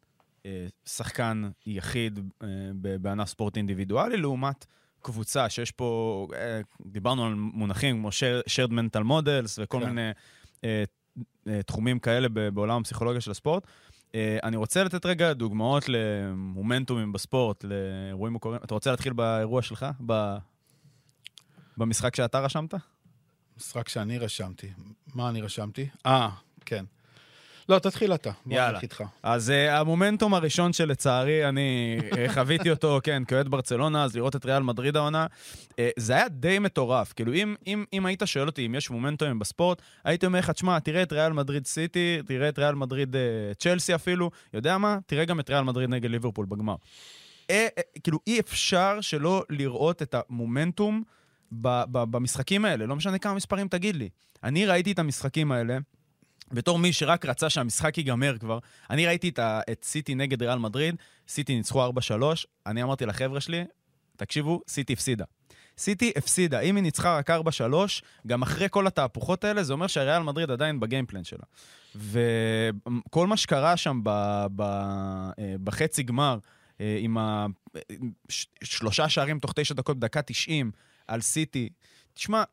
אה, שחקן יחיד אה, בענף ספורט אינדיבידואלי, לעומת קבוצה שיש פה, אה, דיברנו על מונחים כמו shared mental models וכל כן. מיני אה, אה, תחומים כאלה בעולם הפסיכולוגיה של הספורט. אה, אני רוצה לתת רגע דוגמאות למומנטומים בספורט, לאירועים מוכרים. אתה רוצה להתחיל באירוע שלך? ב... במשחק שאתה רשמת? משחק שאני רשמתי. מה אני רשמתי? אה, כן. לא, תתחיל אתה. יאללה. אז uh, המומנטום הראשון שלצערי אני uh, <laughs> חוויתי אותו, כן, כאוהד ברצלונה, אז לראות את ריאל מדריד העונה, uh, זה היה די מטורף. כאילו, אם, אם, אם היית שואל אותי אם יש מומנטומים בספורט, הייתי אומר לך, תשמע, תראה את ריאל מדריד סיטי, תראה את ריאל מדריד uh, צ'לסי אפילו, יודע מה? תראה גם את ריאל מדריד נגד ליברפול בגמר. Uh, uh, כאילו, אי אפשר שלא לראות את המומנטום ב, ב, במשחקים האלה, לא משנה כמה מספרים תגיד לי. אני ראיתי את המשחקים האלה, בתור מי שרק רצה שהמשחק ייגמר כבר, אני ראיתי את, ה, את סיטי נגד ריאל מדריד, סיטי ניצחו 4-3, אני אמרתי לחבר'ה שלי, תקשיבו, סיטי הפסידה. סיטי הפסידה, אם היא ניצחה רק 4-3, גם אחרי כל התהפוכות האלה, זה אומר שהריאל מדריד עדיין בגיימפלן שלה. וכל מה שקרה שם ב, ב, אה, בחצי גמר, אה, עם השלושה שערים תוך תשע דקות בדקה 90 על סיטי, תשמע,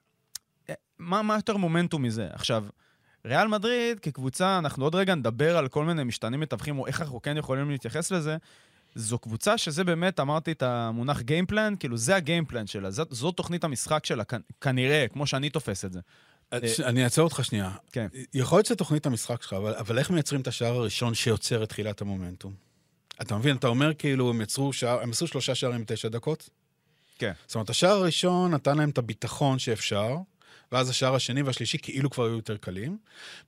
אה, מה, מה יותר מומנטום מזה? עכשיו, ריאל מדריד כקבוצה, אנחנו עוד רגע נדבר על כל מיני משתנים מתווכים, או איך אנחנו כן יכולים להתייחס לזה. זו קבוצה שזה באמת, אמרתי את המונח גיימפלן, כאילו זה הגיימפלן שלה, זאת, זו תוכנית המשחק שלה, כנראה, כמו שאני תופס את זה. אה, אני אעצור אותך שנייה. כן. יכול להיות שזו תוכנית המשחק שלך, אבל, אבל איך מייצרים את השער הראשון שיוצר את תחילת המומנטום? אתה מבין? אתה אומר כאילו, הם יצרו שער, הם עשו שלושה שערים בתשע דקות? כן. זאת אומרת, השער הראשון נתן להם את הביטחון שאפשר, ואז השער השני והשלישי כאילו כבר היו יותר קלים.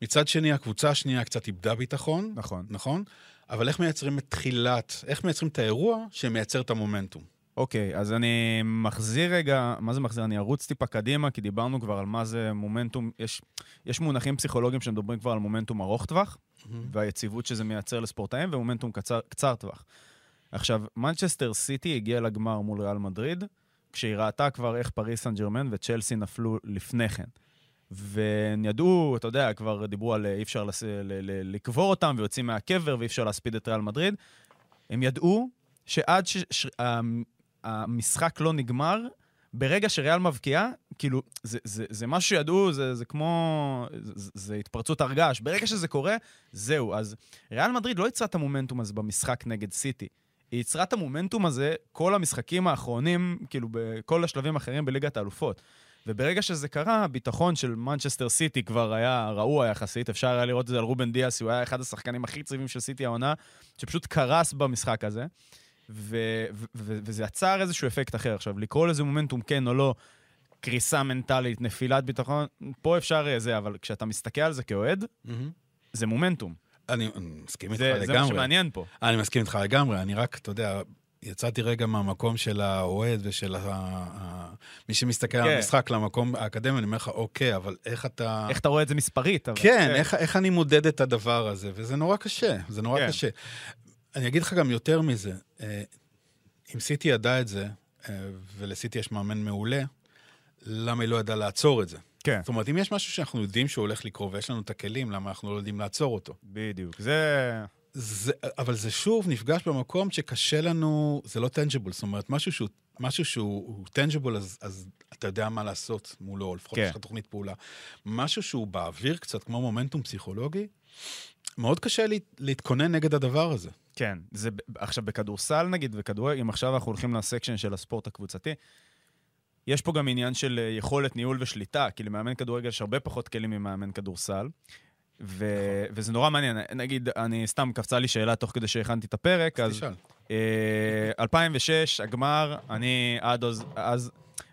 מצד שני, הקבוצה השנייה קצת איבדה ביטחון. נכון. נכון? אבל איך מייצרים את תחילת, איך מייצרים את האירוע שמייצר את המומנטום? אוקיי, אז אני מחזיר רגע, מה זה מחזיר? אני ארוץ טיפה קדימה, כי דיברנו כבר על מה זה מומנטום, יש, יש מונחים פסיכולוגיים שמדברים כבר על מומנטום ארוך טווח, mm-hmm. והיציבות שזה מייצר לספורטאים, ומומנטום קצר, קצר טווח. עכשיו, מנצ'סטר סיטי הגיע לגמר מול ריאל מדריד, כשהיא ראתה כבר איך פריס סן ג'רמן וצ'לסי נפלו לפני כן. והם ידעו, אתה יודע, כבר דיברו על אי אפשר לס... לקבור אותם ויוצאים מהקבר ואי אפשר להספיד את ריאל מדריד. הם ידעו שעד שהמשחק ש... לא נגמר, ברגע שריאל מבקיעה, כאילו, זה, זה, זה משהו שידעו, זה, זה כמו... זה, זה התפרצות הרגש. ברגע שזה קורה, זהו. אז ריאל מדריד לא יצרה את המומנטום הזה במשחק נגד סיטי. היא יצרה את המומנטום הזה כל המשחקים האחרונים, כאילו בכל השלבים האחרים בליגת האלופות. וברגע שזה קרה, הביטחון של מנצ'סטר סיטי כבר היה רעוע יחסית, אפשר היה לראות את זה על רובן דיאס, הוא היה אחד השחקנים הכי צעירים של סיטי העונה, שפשוט קרס במשחק הזה, ו- ו- ו- וזה יצר איזשהו אפקט אחר. עכשיו, לקרוא לזה מומנטום כן או לא, קריסה מנטלית, נפילת ביטחון, פה אפשר אה, זה, אבל כשאתה מסתכל על זה כאוהד, זה מומנטום. אני מסכים איתך לגמרי. זה מה שמעניין פה. אני מסכים איתך לגמרי, אני רק, אתה יודע, יצאתי רגע מהמקום של האוהד ושל ה... מי שמסתכל על כן. המשחק למקום האקדמי, אני אומר לך, אוקיי, אבל איך אתה... איך אתה רואה את זה מספרית? אבל- כן, איך, איך אני מודד את הדבר הזה, וזה נורא קשה, זה נורא כן. קשה. אני אגיד לך גם יותר מזה, אה, אם סיטי ידע את זה, אה, ולסיטי יש מאמן מעולה, למה היא לא ידעה לעצור את זה? כן, זאת אומרת, אם יש משהו שאנחנו יודעים שהוא הולך לקרות ויש לנו את הכלים, למה אנחנו לא יודעים לעצור אותו? בדיוק. זה... זה, אבל זה שוב נפגש במקום שקשה לנו, זה לא tangible, זאת אומרת, משהו שהוא, משהו שהוא tangible, אז, אז אתה יודע מה לעשות מולו, או לפחות כן. יש לך תוכנית פעולה. משהו שהוא באוויר קצת, כמו מומנטום פסיכולוגי, מאוד קשה לה, להתכונן נגד הדבר הזה. כן, זה, עכשיו בכדורסל נגיד, וכדורגל, אם עכשיו אנחנו הולכים לסקשן של הספורט הקבוצתי, יש פה גם עניין של אה, יכולת ניהול ושליטה, כי למאמן כדורגל יש הרבה פחות כלים ממאמן כדורסל, ו... וזה נורא מעניין. נגיד, אני סתם קפצה לי שאלה תוך כדי שהכנתי את הפרק, אז תשאל. אה, 2006, הגמר, אני עד אז, אז,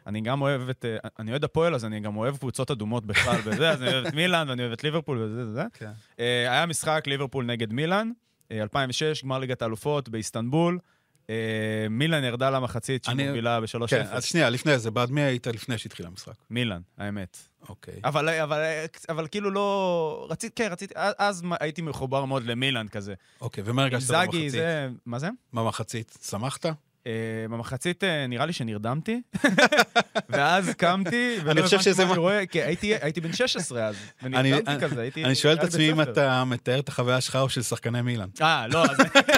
אני גם אוהב את, אה, אני אוהד הפועל, אז אני גם אוהב קבוצות אדומות בכלל וזה, אז אני אוהב את מילאן ואני אוהב את ליברפול וזה וזה. כן. אה, היה משחק ליברפול נגד מילאן, אה, 2006, גמר ליגת האלופות באיסטנבול. אה, מילאן ירדה למחצית שהיא מובילה ב-3-0. כן, אז שנייה, לפני זה, בעד מי היית לפני שהתחיל המשחק? מילאן, האמת. אוקיי. אבל, אבל, אבל כאילו לא... רציתי, כן, רציתי, אז, הייתי מחובר מאוד למילאן כזה. אוקיי, ומה הרגשת זאגי, במחצית? זה... מה זה? במחצית, שמחת? אה, במחצית אה, נראה לי שנרדמתי, <laughs> ואז קמתי, ולא אני חושב הבנתי שזה מה מה- אני רואה, כי הייתי בן 16 אז, ונרדמתי כזה, הייתי... אני שואל את עצמי אם. אתה מתאר את החוויה שלך או של שחקני מילאן. אה, לא, אז...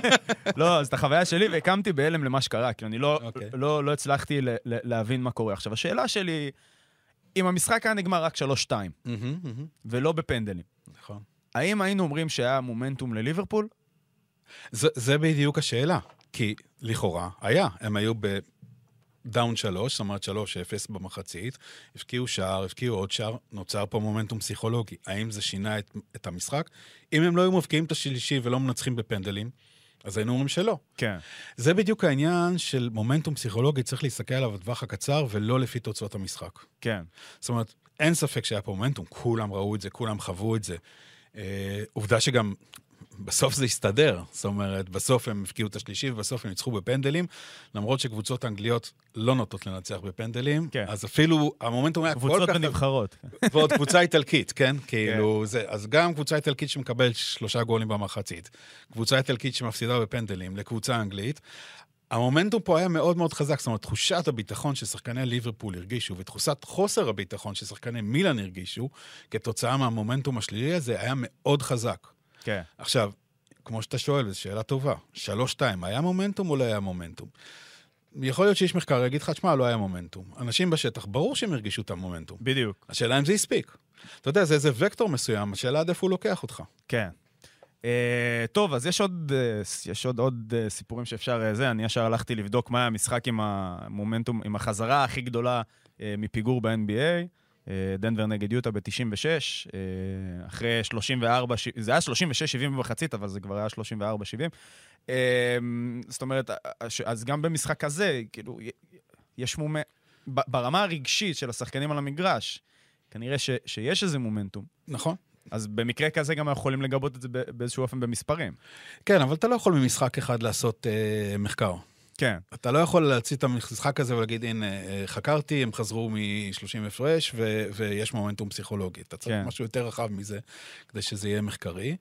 <laughs> לא, אז את החוויה שלי, והקמתי בהלם למה שקרה, כי אני לא, אוקיי. לא, לא הצלחתי להבין מה קורה. עכשיו, השאלה שלי, אם המשחק היה נגמר רק 3-2, מהמם, מהמם. ולא בפנדלים, נכון. האם היינו אומרים שהיה מומנטום לליברפול? זה בדיוק השאלה, כי לכאורה היה, הם היו בדאון שלוש, זאת אומרת שלוש אפס במחצית, הבקיעו שער, הבקיעו עוד שער, נוצר פה מומנטום פסיכולוגי. האם זה שינה את, את המשחק? אם הם לא היו מבקיעים את השלישי ולא מנצחים בפנדלים, אז היינו אומרים שלא. כן. זה בדיוק העניין של מומנטום פסיכולוגי, צריך להסתכל עליו בטווח הקצר ולא לפי תוצאות המשחק. כן. זאת אומרת, אין ספק שהיה פה מומנטום, כולם ראו את זה, כולם חוו את זה. אה, עובדה שגם בסוף זה הסתדר, זאת אומרת, בסוף הם הפקיעו את השלישי ובסוף הם ניצחו בפנדלים, למרות שקבוצות אנגליות לא נוטות לנצח בפנדלים, כן. אז אפילו המומנטום היה כל קבוצות כך... ונבחרות. <laughs> ועוד קבוצה איטלקית, כן? כאילו, זה, אז גם קבוצה איטלקית שמקבלת שלושה גולים במחצית, קבוצה איטלקית שמפסידה בפנדלים לקבוצה אנגלית, המומנטום פה היה מאוד מאוד חזק, זאת אומרת, תחושת הביטחון ששחקני ליברפול הרגישו, ותחושת חוסר הביטחון ששחקני מילאן הרגישו, כתוצאה מהמומנטום השלילי הזה, היה מאוד חזק. כן. עכשיו, כמו שאתה שואל, זו שאלה טובה, שלוש-שתיים, היה מומנטום או לא היה מומנטום? יכול להיות שאיש מחקר יגיד לך, תשמע, לא היה מומנטום. אנשים בשטח, ברור שהם הרגישו את המומנטום. בדיוק. השאלה אם זה הספיק. אתה יודע, זה איזה וקטור מסוים, השאלה עד איפה הוא לוקח אותך. כן. Uh, טוב, אז יש עוד, uh, יש עוד, עוד uh, סיפורים שאפשר... Uh, זה, אני ישר הלכתי לבדוק מה היה המשחק עם המומנטום, עם החזרה הכי גדולה uh, מפיגור ב-NBA. דנבר נגד יוטה ב-96, uh, אחרי 34, ש- זה היה 36-70 במחצית, אבל זה כבר היה 34-70. Uh, זאת אומרת, ש- אז גם במשחק הזה, כאילו, יש מומנט... ברמה הרגשית של השחקנים על המגרש, כנראה ש, שיש איזה מומנטום. נכון. אז במקרה כזה גם אנחנו יכולים לגבות את זה באיזשהו אופן במספרים. כן, אבל אתה לא יכול ממשחק אחד לעשות אה, מחקר. כן. אתה לא יכול להוציא את המשחק הזה ולהגיד, הנה, אה, חקרתי, הם חזרו מ-30 הפרש, ו- ויש מומנטום פסיכולוגי. אתה צריך כן. משהו יותר רחב מזה, כדי שזה יהיה מחקרי,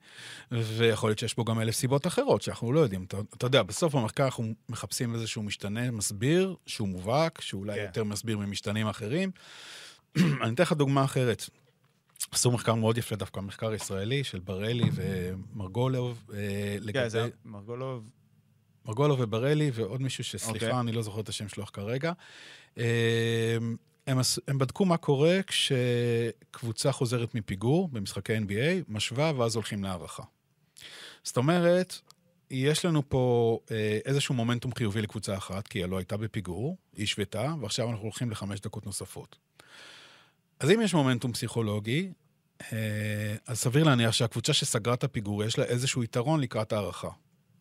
ויכול להיות שיש פה גם אלף סיבות אחרות שאנחנו לא יודעים. אתה, אתה יודע, בסוף במחקר אנחנו מחפשים איזשהו משתנה מסביר, שהוא מובהק, שהוא אולי כן. יותר מסביר ממשתנים אחרים. <clears throat> אני אתן לך דוגמה אחרת. עשו מחקר מאוד יפה, דווקא מחקר ישראלי של בראלי ומרגולוב, אה. כן, זה מרגולוב. מרגולו ובראלי ועוד מישהו שסליחה, אוקיי. okay. אני לא זוכר את השם שלו כרגע. הם, הם, הם בדקו מה קורה כשקבוצה חוזרת מפיגור במשחקי NBA, משווה ואז הולכים להערכה. זאת אומרת, יש לנו פה אה, איזשהו מומנטום חיובי לקבוצה אחת, כי היא לא הייתה בפיגור, היא השוותה, ועכשיו אנחנו הולכים לחמש דקות נוספות. אז אם יש מומנטום פסיכולוגי, אה, אז סביר להניח שהקבוצה שסגרה את הפיגור, יש לה איזשהו יתרון לקראת הערכה.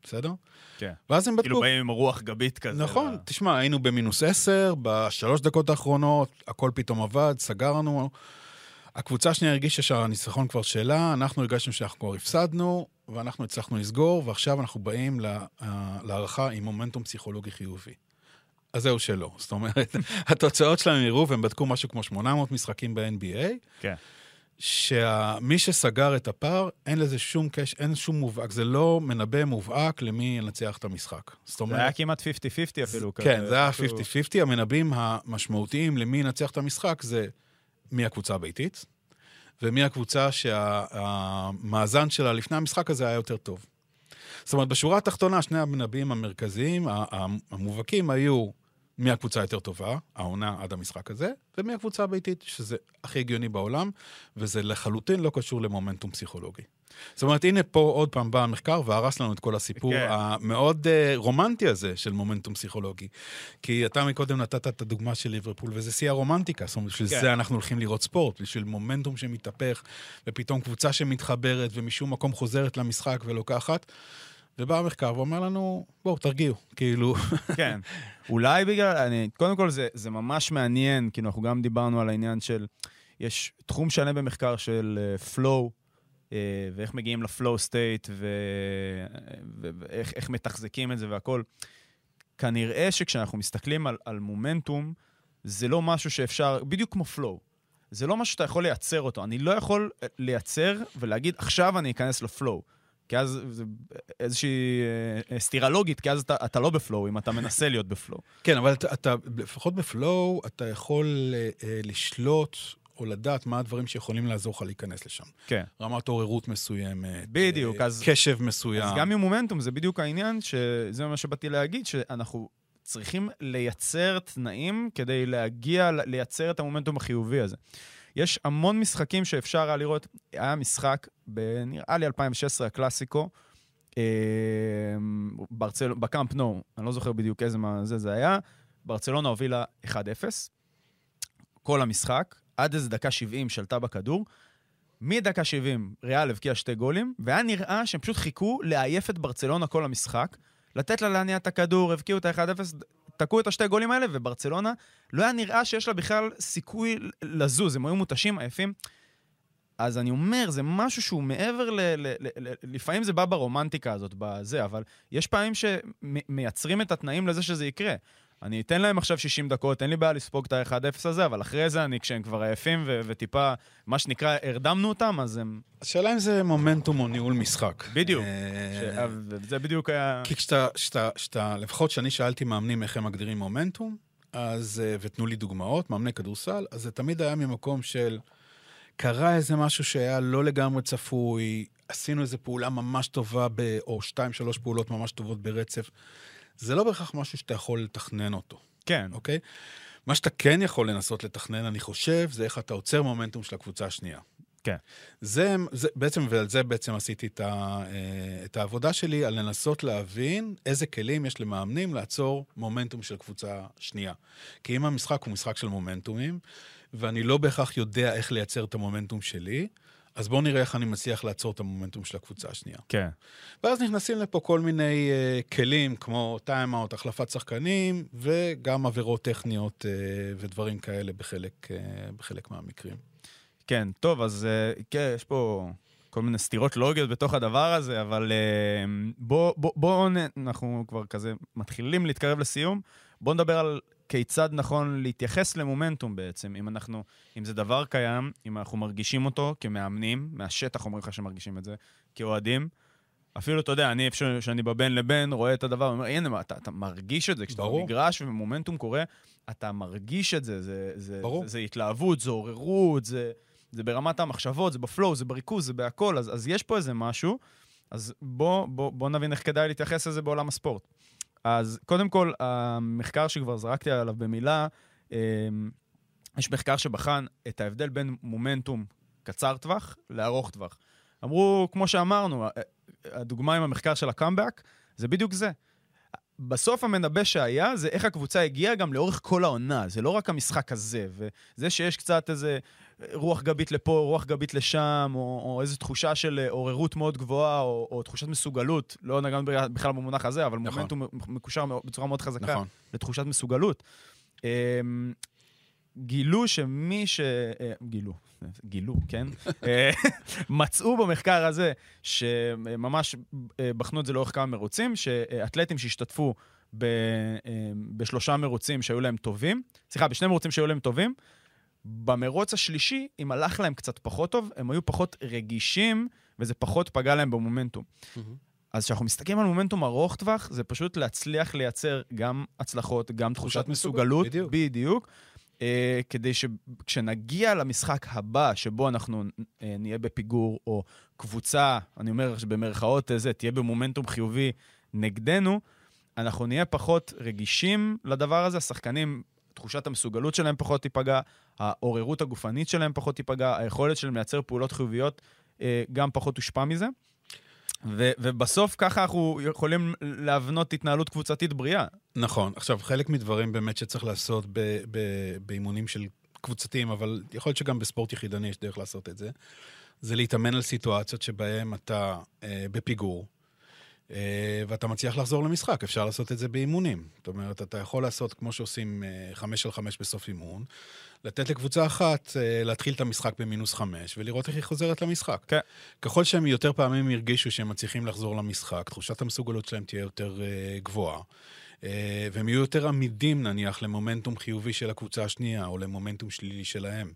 בסדר? כן. ואז הם בדקו. כאילו באים עם רוח גבית כזה. נכון, ל- תשמע, היינו במינוס 10, בשלוש דקות האחרונות, הכל פתאום עבד, סגרנו. הקבוצה השנייה הרגישה שהניצחון כבר שלה, אנחנו הרגשנו שאנחנו כבר הפסדנו, ואנחנו הצלחנו לסגור, ועכשיו אנחנו באים לה- אה, להערכה עם מומנטום פסיכולוגי חיובי. אז זהו שלא. זאת אומרת, <laughs> התוצאות שלהם הראו, והם בדקו משהו כמו 800 משחקים ב-NBA, כן. שמי שסגר את הפער, אין לזה שום קשר, אין שום מובהק, זה לא מנבא מובהק למי ינצח את המשחק. זאת זה אומרת... היה כמעט 50-50 אפילו. כן, כזה, זה היה משהו- 50-50. המנבאים המשמעותיים למי ינצח את המשחק זה מי הקבוצה הביתית, ומי הקבוצה שהמאזן שלה לפני המשחק הזה היה יותר טוב. זאת אומרת, בשורה התחתונה, שני המנבאים המרכזיים, המובהקים, היו מי הקבוצה היותר טובה, העונה עד המשחק הזה, ומי הקבוצה הביתית, שזה הכי הגיוני בעולם, וזה לחלוטין לא קשור למומנטום פסיכולוגי. זאת אומרת, הנה פה עוד פעם בא המחקר והרס לנו את כל הסיפור כן. המאוד uh, רומנטי הזה של מומנטום פסיכולוגי. כי אתה מקודם נתת את הדוגמה של ליברפול, וזה שיא הרומנטיקה. זאת אומרת, בשביל כן. זה אנחנו הולכים לראות ספורט, בשביל מומנטום שמתהפך, ופתאום קבוצה שמתחברת ומשום מקום חוזרת למשחק ולוקחת. ובא המחקר ואומר לנו, בואו, תרגיעו. כאילו, <laughs> כן. אולי בגלל, אני, קודם כל זה, זה ממש מעניין, כאילו אנחנו גם דיברנו על העניין של, יש תחום שלם במחקר של uh, flow, uh, ואיך מגיעים ל-flow state, ו- ו- ואיך איך מתחזקים את זה והכל. כנראה שכשאנחנו מסתכלים על, על מומנטום, זה לא משהו שאפשר, בדיוק כמו flow. זה לא משהו שאתה יכול לייצר אותו. אני לא יכול אה, לייצר ולהגיד, עכשיו אני אכנס לפלואו. כי אז זה איזושהי אה, אה, סתירה לוגית, כי אז אתה, אתה לא בפלואו, אם אתה מנסה להיות בפלואו. כן, אבל אתה, אתה לפחות בפלואו, אתה יכול אה, אה, לשלוט או לדעת מה הדברים שיכולים לעזור לך להיכנס לשם. כן. רמת עוררות מסוימת. בדיוק, אה, אז- קשב מסוים. אז גם עם מומנטום זה בדיוק העניין, שזה מה שבאתי להגיד, שאנחנו צריכים לייצר תנאים כדי להגיע, לייצר את המומנטום החיובי הזה. יש המון משחקים שאפשר היה לראות, היה משחק, נראה לי 2016, הקלאסיקו, אה, ברצל... בקאמפ נו, אני לא זוכר בדיוק איזה מה זה זה היה, ברצלונה הובילה 1-0, כל המשחק, עד איזה דקה 70 שלטה בכדור. מדקה 70 ריאל הבקיע שתי גולים, והיה נראה שהם פשוט חיכו לעייף את ברצלונה כל המשחק, לתת לה להניע את הכדור, הבקיעו את ה-1-0, תקעו את השתי גולים האלה, וברצלונה לא היה נראה שיש לה בכלל סיכוי לזוז, הם היו מותשים, עייפים. אז אני אומר, זה משהו שהוא מעבר ל... ל, ל, ל לפעמים זה בא ברומנטיקה הזאת, בזה, אבל יש פעמים שמייצרים את התנאים לזה שזה יקרה. אני אתן להם עכשיו 60 דקות, אין לי בעיה לספוג את ה-1-0 הזה, אבל אחרי זה, אני, כשהם כבר עייפים ו- וטיפה, מה שנקרא, הרדמנו אותם, אז הם... השאלה אם זה מומנטום או ניהול משחק. בדיוק. אה, ש... זה בדיוק היה... כי כשאתה, כשאתה, כשאתה, לפחות כשאני שאלתי מאמנים איך הם מגדירים מומנטום, אז, אה, ותנו לי דוגמאות, מאמני כדורסל, אז זה תמיד היה ממקום של, קרה איזה משהו שהיה לא לגמרי צפוי, עשינו איזו פעולה ממש טובה, ב, או שתיים, שלוש פעולות ממש טובות ברצף. זה לא בהכרח משהו שאתה יכול לתכנן אותו, כן, אוקיי? מה שאתה כן יכול לנסות לתכנן, אני חושב, זה איך אתה עוצר מומנטום של הקבוצה השנייה. כן. זה, זה בעצם, ועל זה בעצם עשיתי את, ה, אה, את העבודה שלי, על לנסות להבין איזה כלים יש למאמנים לעצור מומנטום של קבוצה שנייה. כי אם המשחק הוא משחק של מומנטומים, ואני לא בהכרח יודע איך לייצר את המומנטום שלי, אז בואו נראה איך אני מצליח לעצור את המומנטום של הקבוצה השנייה. כן. ואז נכנסים לפה כל מיני uh, כלים, כמו טיים-אאוט, החלפת שחקנים, וגם עבירות טכניות uh, ודברים כאלה בחלק, uh, בחלק מהמקרים. כן, טוב, אז uh, כן, יש פה כל מיני סתירות לוגיות בתוך הדבר הזה, אבל uh, בואו בוא, בוא, אנחנו כבר כזה מתחילים להתקרב לסיום. בואו נדבר על כיצד נכון להתייחס למומנטום בעצם, אם אנחנו, אם זה דבר קיים, אם אנחנו מרגישים אותו כמאמנים, מהשטח אומרים לך שמרגישים את זה, כאוהדים. אפילו, אתה יודע, אני איפה שאני בבין לבין רואה את הדבר, ואומר, הנה, מה, אתה, אתה מרגיש את זה, כשאתה. במגרש ומומנטום קורה, אתה מרגיש את זה, זה, זה, ברור. זה, זה התלהבות, זה עוררות, זה, זה ברמת המחשבות, זה בפלואו, זה בריכוז, זה בהכל, אז, אז יש פה איזה משהו, אז בוא, בוא, בוא נבין איך כדאי להתייחס לזה בעולם הספורט. אז קודם כל, המחקר שכבר זרקתי עליו במילה, אמ, יש מחקר שבחן את ההבדל בין מומנטום קצר טווח לארוך טווח. אמרו, כמו שאמרנו, הדוגמה עם המחקר של הקאמבק, זה בדיוק זה. בסוף המנבא שהיה זה איך הקבוצה הגיעה גם לאורך כל העונה, זה לא רק המשחק הזה, וזה שיש קצת איזה רוח גבית לפה, רוח גבית לשם, או, או איזו תחושה של עוררות מאוד גבוהה, או, או תחושת מסוגלות, לא נגענו בכלל במונח הזה, אבל נכון. מומנטום מקושר בצורה מאוד חזקה נכון. לתחושת מסוגלות. אמ, גילו שמי ש... אה, גילו, גילו, כן? אה, <laughs> מצאו במחקר הזה, שממש אה, בחנו את זה לאורך כמה מרוצים, שאתלטים שהשתתפו ב, בשלושה מרוצים שהיו להם טובים, סליחה, בשני מרוצים שהיו להם טובים, במרוץ השלישי, אם הלך להם קצת פחות טוב, הם היו פחות רגישים, וזה פחות פגע להם במומנטום. אז כשאנחנו מסתכלים על מומנטום ארוך טווח, זה פשוט להצליח לייצר גם הצלחות, גם תחושת מסוגלות. בדיוק. בדיוק. אה, כדי שכשנגיע למשחק הבא, שבו אנחנו אה, נהיה בפיגור, או קבוצה, אני אומר במרכאות זה, תהיה במומנטום חיובי נגדנו, אנחנו נהיה פחות רגישים לדבר הזה, השחקנים, תחושת המסוגלות שלהם פחות תיפגע, העוררות הגופנית שלהם פחות תיפגע, היכולת שלהם לייצר פעולות חיוביות אה, גם פחות תושפע מזה. ו- ובסוף ככה אנחנו יכולים להבנות התנהלות קבוצתית בריאה. נכון. עכשיו, חלק מדברים באמת שצריך לעשות ב- ב- באימונים של קבוצתיים, אבל יכול להיות שגם בספורט יחידני יש דרך לעשות את זה, זה להתאמן על סיטואציות שבהן אתה אה, בפיגור, אה, ואתה מצליח לחזור למשחק. אפשר לעשות את זה באימונים. זאת אומרת, אתה יכול לעשות כמו שעושים אה, חמש על חמש בסוף אימון, לתת לקבוצה אחת אה, להתחיל את המשחק במינוס חמש, ולראות איך היא חוזרת למשחק. כן. ככל שהם יותר פעמים ירגישו שהם מצליחים לחזור למשחק, תחושת המסוגלות שלהם תהיה יותר uh, גבוהה. Uh, והם יהיו יותר עמידים, נניח, למומנטום חיובי של הקבוצה השנייה, או למומנטום שלילי שלהם.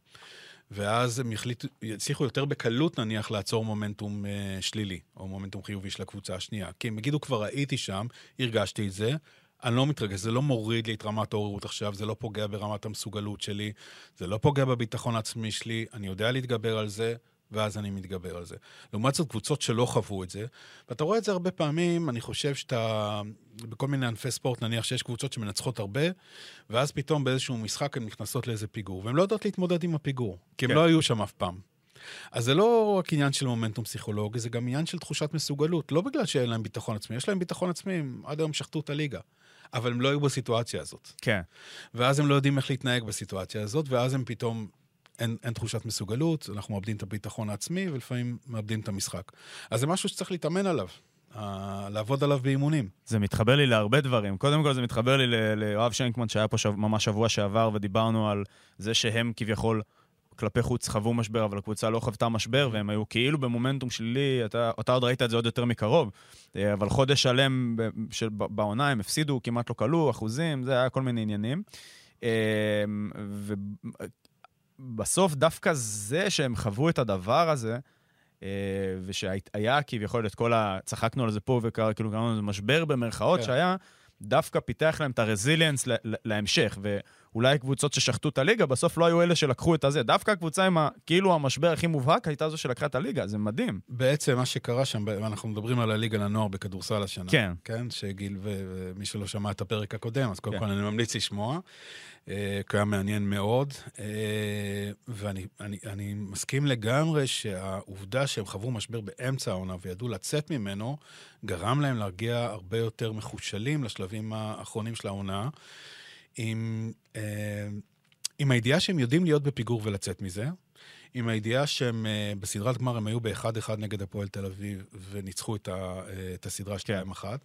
ואז הם יחליטו, יצליחו יותר בקלות, נניח, לעצור מומנטום uh, שלילי, או מומנטום חיובי של הקבוצה השנייה. כי הם יגידו, כבר הייתי שם, הרגשתי את זה, אני לא מתרגש, זה לא מוריד לי את רמת העוררות עכשיו, זה לא פוגע ברמת המסוגלות שלי, זה לא פוגע בביטחון העצמי שלי, אני יודע להתגבר על זה, ואז אני מתגבר על זה. לעומת זאת, קבוצות שלא חוו את זה, ואתה רואה את זה הרבה פעמים, אני חושב שאתה, בכל מיני ענפי ספורט, נניח שיש קבוצות שמנצחות הרבה, ואז פתאום באיזשהו משחק הן נכנסות לאיזה פיגור, והן לא יודעות להתמודד עם הפיגור, כי הן כן. לא היו שם אף פעם. אז זה לא רק עניין של מומנטום פסיכולוגי, זה גם עניין של תחושת מסוגלות. לא בגלל שאין להם ביטחון עצמי, יש להם ביטחון עצמי, עד היום שחטו את הליגה. אבל הם לא היו בסיטואציה הזאת. כן. ואז הם לא יודעים איך להתנהג בסיטואציה הזאת, ואז הם פתאום, אין, אין תחושת מסוגלות, אנחנו מאבדים את הביטחון העצמי, ולפעמים מאבדים את המשחק. אז זה משהו שצריך להתאמן עליו. Uh, לעבוד עליו באימונים. זה מתחבר לי להרבה דברים. קודם כל זה מתחבר לי ליואב שנקמן שהיה פה שב, ממש שבוע שעבר ודיברנו על זה שהם כביכול כלפי חוץ חוו משבר, אבל הקבוצה לא חוותה משבר, והם היו כאילו במומנטום שלילי, אתה, אתה עוד ראית את זה עוד יותר מקרוב, אה, אבל חודש שלם של, בעונה הם הפסידו, כמעט לא כלו, אחוזים, זה היה כל מיני עניינים. אה, ובסוף דווקא זה שהם חוו את הדבר הזה, אה, ושהיה כביכול את כל ה... צחקנו על זה פה וקרא, כאילו קראנו לזה משבר במרכאות כן. שהיה, דווקא פיתח להם את הרזיליאנס להמשך. ו... אולי קבוצות ששחטו את הליגה, בסוף לא היו אלה שלקחו את הזה. דווקא הקבוצה עם ה, כאילו המשבר הכי מובהק הייתה זו שלקחה את הליגה, זה מדהים. בעצם מה שקרה שם, אנחנו מדברים על הליגה לנוער בכדורסל השנה. כן. כן, שגיל ומי שלא שמע את הפרק הקודם, אז קודם כן. כל אני ממליץ לשמוע. אה, כי היה מעניין מאוד, אה, ואני אני, אני מסכים לגמרי שהעובדה שהם חוו משבר באמצע העונה וידעו לצאת ממנו, גרם להם להגיע הרבה יותר מחושלים לשלבים האחרונים של העונה. עם, אה, עם הידיעה שהם יודעים להיות בפיגור ולצאת מזה, עם הידיעה שהם אה, בסדרת גמר הם היו באחד-אחד נגד הפועל תל אביב וניצחו את, ה, אה, את הסדרה שלהם כן. אחת.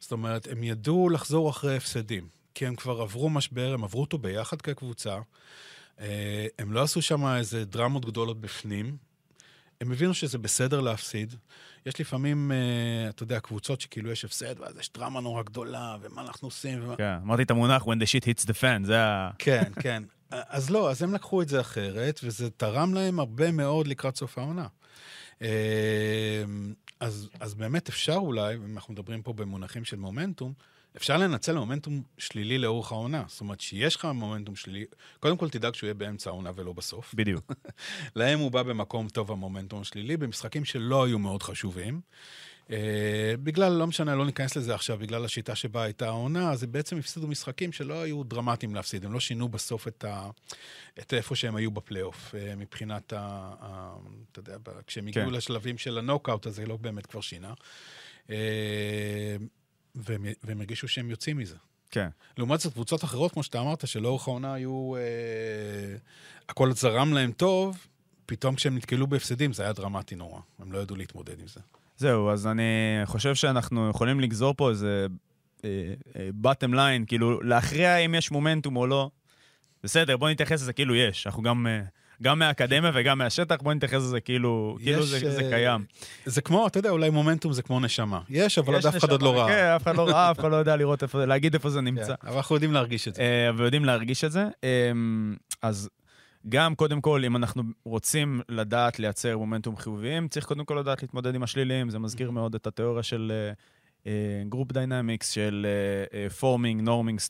זאת אומרת, הם ידעו לחזור אחרי הפסדים, כי הם כבר עברו משבר, הם עברו אותו ביחד כקבוצה. הם לא עשו שם איזה דרמות גדולות בפנים, הם הבינו שזה בסדר להפסיד. יש לפעמים, uh, אתה יודע, קבוצות שכאילו יש הפסד, ואז יש דרמה נורא גדולה, ומה אנחנו עושים. ומה... כן, אמרתי את המונח When the shit hits the fan, זה ה... כן, כן. <laughs> אז לא, אז הם לקחו את זה אחרת, וזה תרם להם הרבה מאוד לקראת סוף העונה. Uh, אז, אז באמת אפשר אולי, אם אנחנו מדברים פה במונחים של מומנטום, אפשר לנצל מומנטום שלילי לאורך העונה. זאת אומרת, שיש לך מומנטום שלילי, קודם כל תדאג שהוא יהיה באמצע העונה ולא בסוף. בדיוק. <laughs> להם הוא בא במקום טוב המומנטום השלילי, במשחקים שלא היו מאוד חשובים. Uh, בגלל, לא משנה, לא ניכנס לזה עכשיו, בגלל השיטה שבה הייתה העונה, אז הם בעצם הפסידו משחקים שלא היו דרמטיים להפסיד, הם לא שינו בסוף את, ה, את איפה שהם היו בפלייאוף, uh, מבחינת ה... ה אתה יודע, כשהם הגיעו כן. לשלבים של הנוקאוט, אז זה לא באמת כבר שינה. Uh, והם, והם הרגישו שהם יוצאים מזה. כן. לעומת זאת, קבוצות אחרות, כמו שאתה אמרת, שלאורך העונה היו... אה, הכל זרם להם טוב, פתאום כשהם נתקלו בהפסדים זה היה דרמטי נורא. הם לא ידעו להתמודד עם זה. זהו, אז אני חושב שאנחנו יכולים לגזור פה איזה בטם uh, ליין, uh, כאילו להכריע אם יש מומנטום או לא. בסדר, בוא נתייחס לזה כאילו יש. אנחנו גם... Uh, גם מהאקדמיה וגם מהשטח, בוא נתייחס לזה כאילו, יש, כאילו זה, זה קיים. זה כמו, אתה יודע, אולי מומנטום זה כמו נשמה. יש, אבל עוד אף אחד עוד לא ראה. כן, אף אחד לא ראה, אף אחד לא יודע לראות איפה, להגיד איפה זה נמצא. כן, אבל אנחנו יודעים להרגיש את זה. ויודעים להרגיש את זה. אז גם, קודם כל, אם אנחנו רוצים לדעת לייצר מומנטום חיוביים, צריך קודם כל לדעת להתמודד עם השליליים. זה מזכיר mm-hmm. מאוד את התיאוריה של group אה, dynamics, של forming, norming,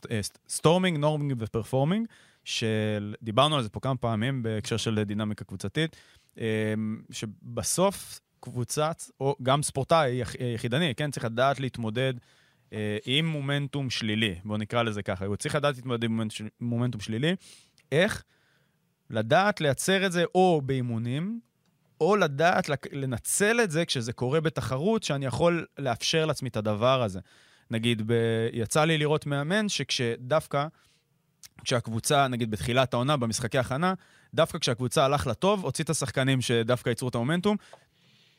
storming, norming ו performing. של, דיברנו על זה פה כמה פעמים בהקשר של דינמיקה קבוצתית, אמ, שבסוף קבוצת, או גם ספורטאי יחידני, כן, צריך לדעת להתמודד אה, עם מומנטום שלילי, בואו נקרא לזה ככה, הוא צריך לדעת להתמודד עם מומנטום שלילי. איך? לדעת לייצר את זה או באימונים, או לדעת לנצל את זה כשזה קורה בתחרות, שאני יכול לאפשר לעצמי את הדבר הזה. נגיד, ב... יצא לי לראות מאמן שכשדווקא... כשהקבוצה, נגיד בתחילת העונה, במשחקי הכנה, דווקא כשהקבוצה הלך לטוב, הוציא את השחקנים שדווקא ייצרו את המומנטום.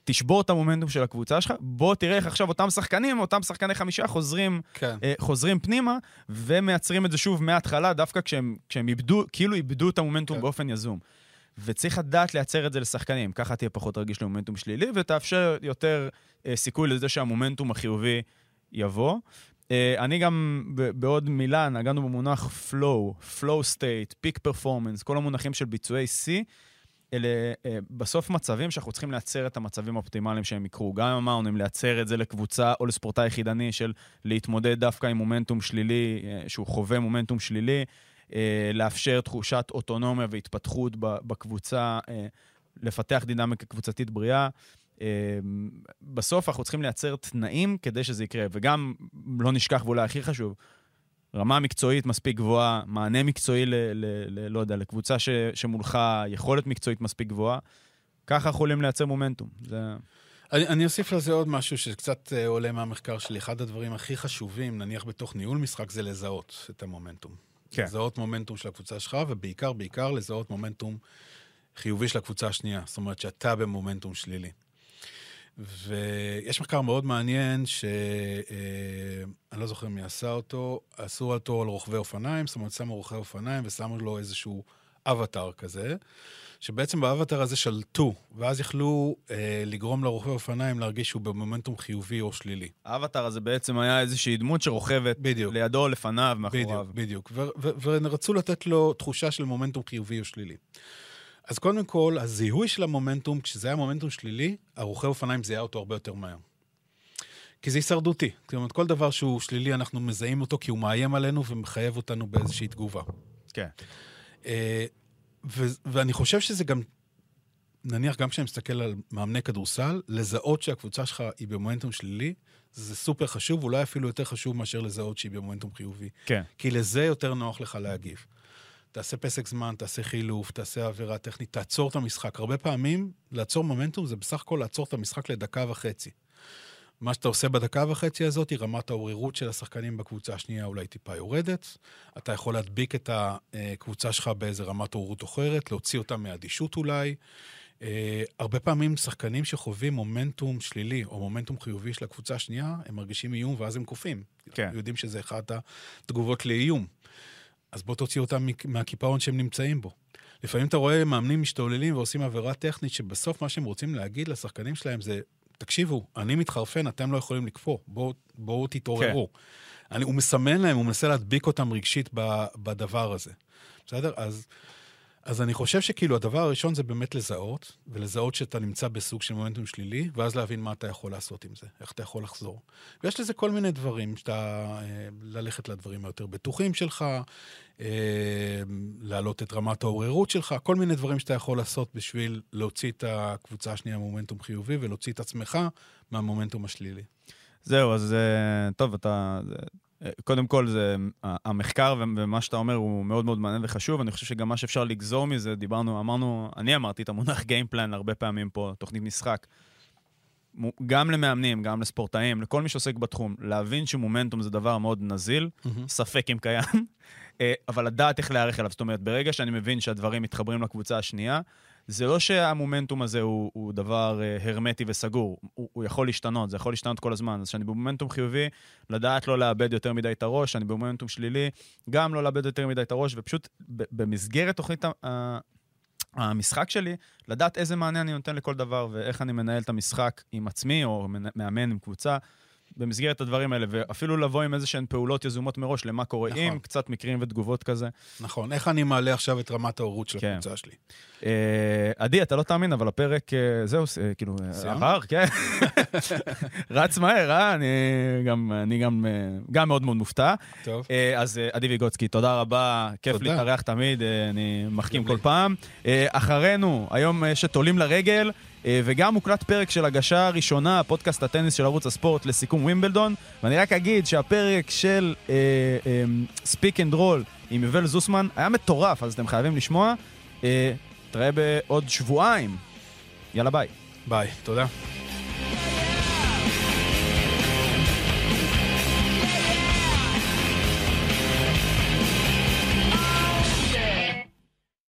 תשבור את המומנטום של הקבוצה שלך, בוא תראה איך עכשיו אותם שחקנים, אותם שחקני חמישה חוזרים, כן. אה, חוזרים פנימה, ומייצרים את זה שוב מההתחלה, דווקא כשהם, כשהם איבדו, כאילו איבדו את המומנטום כן. באופן יזום. וצריך לדעת לייצר את זה לשחקנים, ככה תהיה פחות רגיש למומנטום שלילי, ותאפשר יותר אה, סיכוי לזה שהמומנטום החיובי יבוא. Uh, אני גם בעוד מילה, נגענו במונח flow, flow state, peak performance, כל המונחים של ביצועי C, אלה uh, בסוף מצבים שאנחנו צריכים לייצר את המצבים האופטימליים שהם יקרו. גם אמרנו, אם לייצר את זה לקבוצה או לספורטאי יחידני של להתמודד דווקא עם מומנטום שלילי, uh, שהוא חווה מומנטום שלילי, לאפשר תחושת אוטונומיה והתפתחות בקבוצה, לפתח דינמיקה קבוצתית בריאה. אמ, בסוף אנחנו צריכים לייצר תנאים כדי שזה יקרה, וגם, לא נשכח ואולי הכי חשוב, רמה מקצועית מספיק גבוהה, מענה מקצועי, ל, ל, ל, לא יודע, לקבוצה ש, שמולך, יכולת מקצועית מספיק גבוהה, ככה יכולים לייצר מומנטום. זה... אני, אני אוסיף לזה עוד משהו שקצת uh, עולה מהמחקר שלי. אחד הדברים הכי חשובים, נניח בתוך ניהול משחק, זה לזהות את המומנטום. כן. לזהות מומנטום של הקבוצה שלך, ובעיקר, בעיקר לזהות מומנטום חיובי של הקבוצה השנייה. זאת אומרת שאתה במומנטום שלילי. ויש מחקר מאוד מעניין, שאני אה, לא זוכר מי עשה אותו, עשו אותו על רוכבי אופניים, זאת אומרת, שמו רוכבי אופניים ושמו לו איזשהו אבטאר כזה, שבעצם באבטאר הזה שלטו, ואז יכלו אה, לגרום לרוכבי אופניים להרגיש שהוא במומנטום חיובי או שלילי. האבטאר הזה בעצם היה איזושהי דמות שרוכבת בדיוק. לידו, לפניו, מאחוריו. בדיוק, בדיוק. ורצו לתת לו תחושה של מומנטום חיובי או שלילי. אז קודם כל, הזיהוי של המומנטום, כשזה היה מומנטום שלילי, הרוכב אופניים זיהה אותו הרבה יותר מהר. כי זה הישרדותי. זאת אומרת, כל דבר שהוא שלילי, אנחנו מזהים אותו כי הוא מאיים עלינו ומחייב אותנו באיזושהי תגובה. כן. ו- ואני חושב שזה גם, נניח גם כשאני מסתכל על מאמני כדורסל, לזהות שהקבוצה שלך היא במומנטום שלילי, זה סופר חשוב, אולי אפילו יותר חשוב מאשר לזהות שהיא במומנטום חיובי. כן. כי לזה יותר נוח לך להגיב. תעשה פסק זמן, תעשה חילוף, תעשה עבירה טכנית, תעצור את המשחק. הרבה פעמים, לעצור מומנטום זה בסך הכל לעצור את המשחק לדקה וחצי. מה שאתה עושה בדקה וחצי הזאת, רמת העוררות של השחקנים בקבוצה השנייה אולי טיפה יורדת. אתה יכול להדביק את הקבוצה שלך באיזה רמת עוררות אחרת, להוציא אותה מאדישות אולי. Uh, הרבה פעמים שחקנים שחווים מומנטום שלילי או מומנטום חיובי של הקבוצה השנייה, הם מרגישים איום ואז הם קופאים. כן. יודעים שזה אחת התגובות לאיום. אז בוא תוציא אותם מהקיפאון שהם נמצאים בו. לפעמים אתה רואה מאמנים משתוללים ועושים עבירה טכנית, שבסוף מה שהם רוצים להגיד לשחקנים שלהם זה, תקשיבו, אני מתחרפן, אתם לא יכולים לקפוא, בואו בוא תתעוררו. כן. אני, הוא מסמן להם, הוא מנסה להדביק אותם רגשית בדבר הזה. בסדר? אז... אז אני חושב שכאילו הדבר הראשון זה באמת לזהות, ולזהות שאתה נמצא בסוג של מומנטום שלילי, ואז להבין מה אתה יכול לעשות עם זה, איך אתה יכול לחזור. ויש לזה כל מיני דברים, שאתה, אה, ללכת לדברים היותר בטוחים שלך, אה, להעלות את רמת העוררות שלך, כל מיני דברים שאתה יכול לעשות בשביל להוציא את הקבוצה השנייה ממומנטום חיובי, ולהוציא את עצמך מהמומנטום השלילי. זהו, אז אה, טוב, אתה... קודם כל, זה, המחקר ומה שאתה אומר הוא מאוד מאוד מעניין וחשוב. אני חושב שגם מה שאפשר לגזור מזה, דיברנו, אמרנו, אני אמרתי את המונח Game Plan הרבה פעמים פה, תוכנית משחק. גם למאמנים, גם לספורטאים, לכל מי שעוסק בתחום, להבין שמומנטום זה דבר מאוד נזיל, ספק אם קיים, <laughs> אה, אבל לדעת איך להיערך אליו. זאת אומרת, ברגע שאני מבין שהדברים מתחברים לקבוצה השנייה, זה לא שהמומנטום הזה הוא, הוא דבר uh, הרמטי וסגור, הוא, הוא יכול להשתנות, זה יכול להשתנות כל הזמן. אז כשאני במומנטום חיובי, לדעת לא לאבד יותר מדי את הראש, כשאני במומנטום שלילי, גם לא לאבד יותר מדי את הראש, ופשוט במסגרת תוכנית המשחק שלי, לדעת איזה מענה אני נותן לכל דבר ואיך אני מנהל את המשחק עם עצמי או מאמן עם קבוצה. במסגרת הדברים האלה, ואפילו לבוא עם איזה שהן פעולות יזומות מראש למה קורה נכון. עם, קצת מקרים ותגובות כזה. נכון, איך אני מעלה עכשיו את רמת ההורות של כן. הקבוצה שלי? אה, עדי, אתה לא תאמין, אבל הפרק, אה, זהו, אה, כאילו, עבר, כן. <laughs> רץ מהר, אה? אני גם, אני גם, גם מאוד מאוד מופתע. טוב. אז עדי ויגוצקי, תודה רבה, כיף להתארח תמיד, אני מחכים כל פעם. אחרינו, היום יש את עולים לרגל. אה, וגם מוקלט פרק של הגשה ראשונה, פודקאסט הטניס של ערוץ הספורט לסיכום ווימבלדון. ואני רק אגיד שהפרק של Speak and Roll עם יובל זוסמן היה מטורף, אז אתם חייבים לשמוע. אה, בעוד שבועיים. יאללה ביי. ביי, תודה.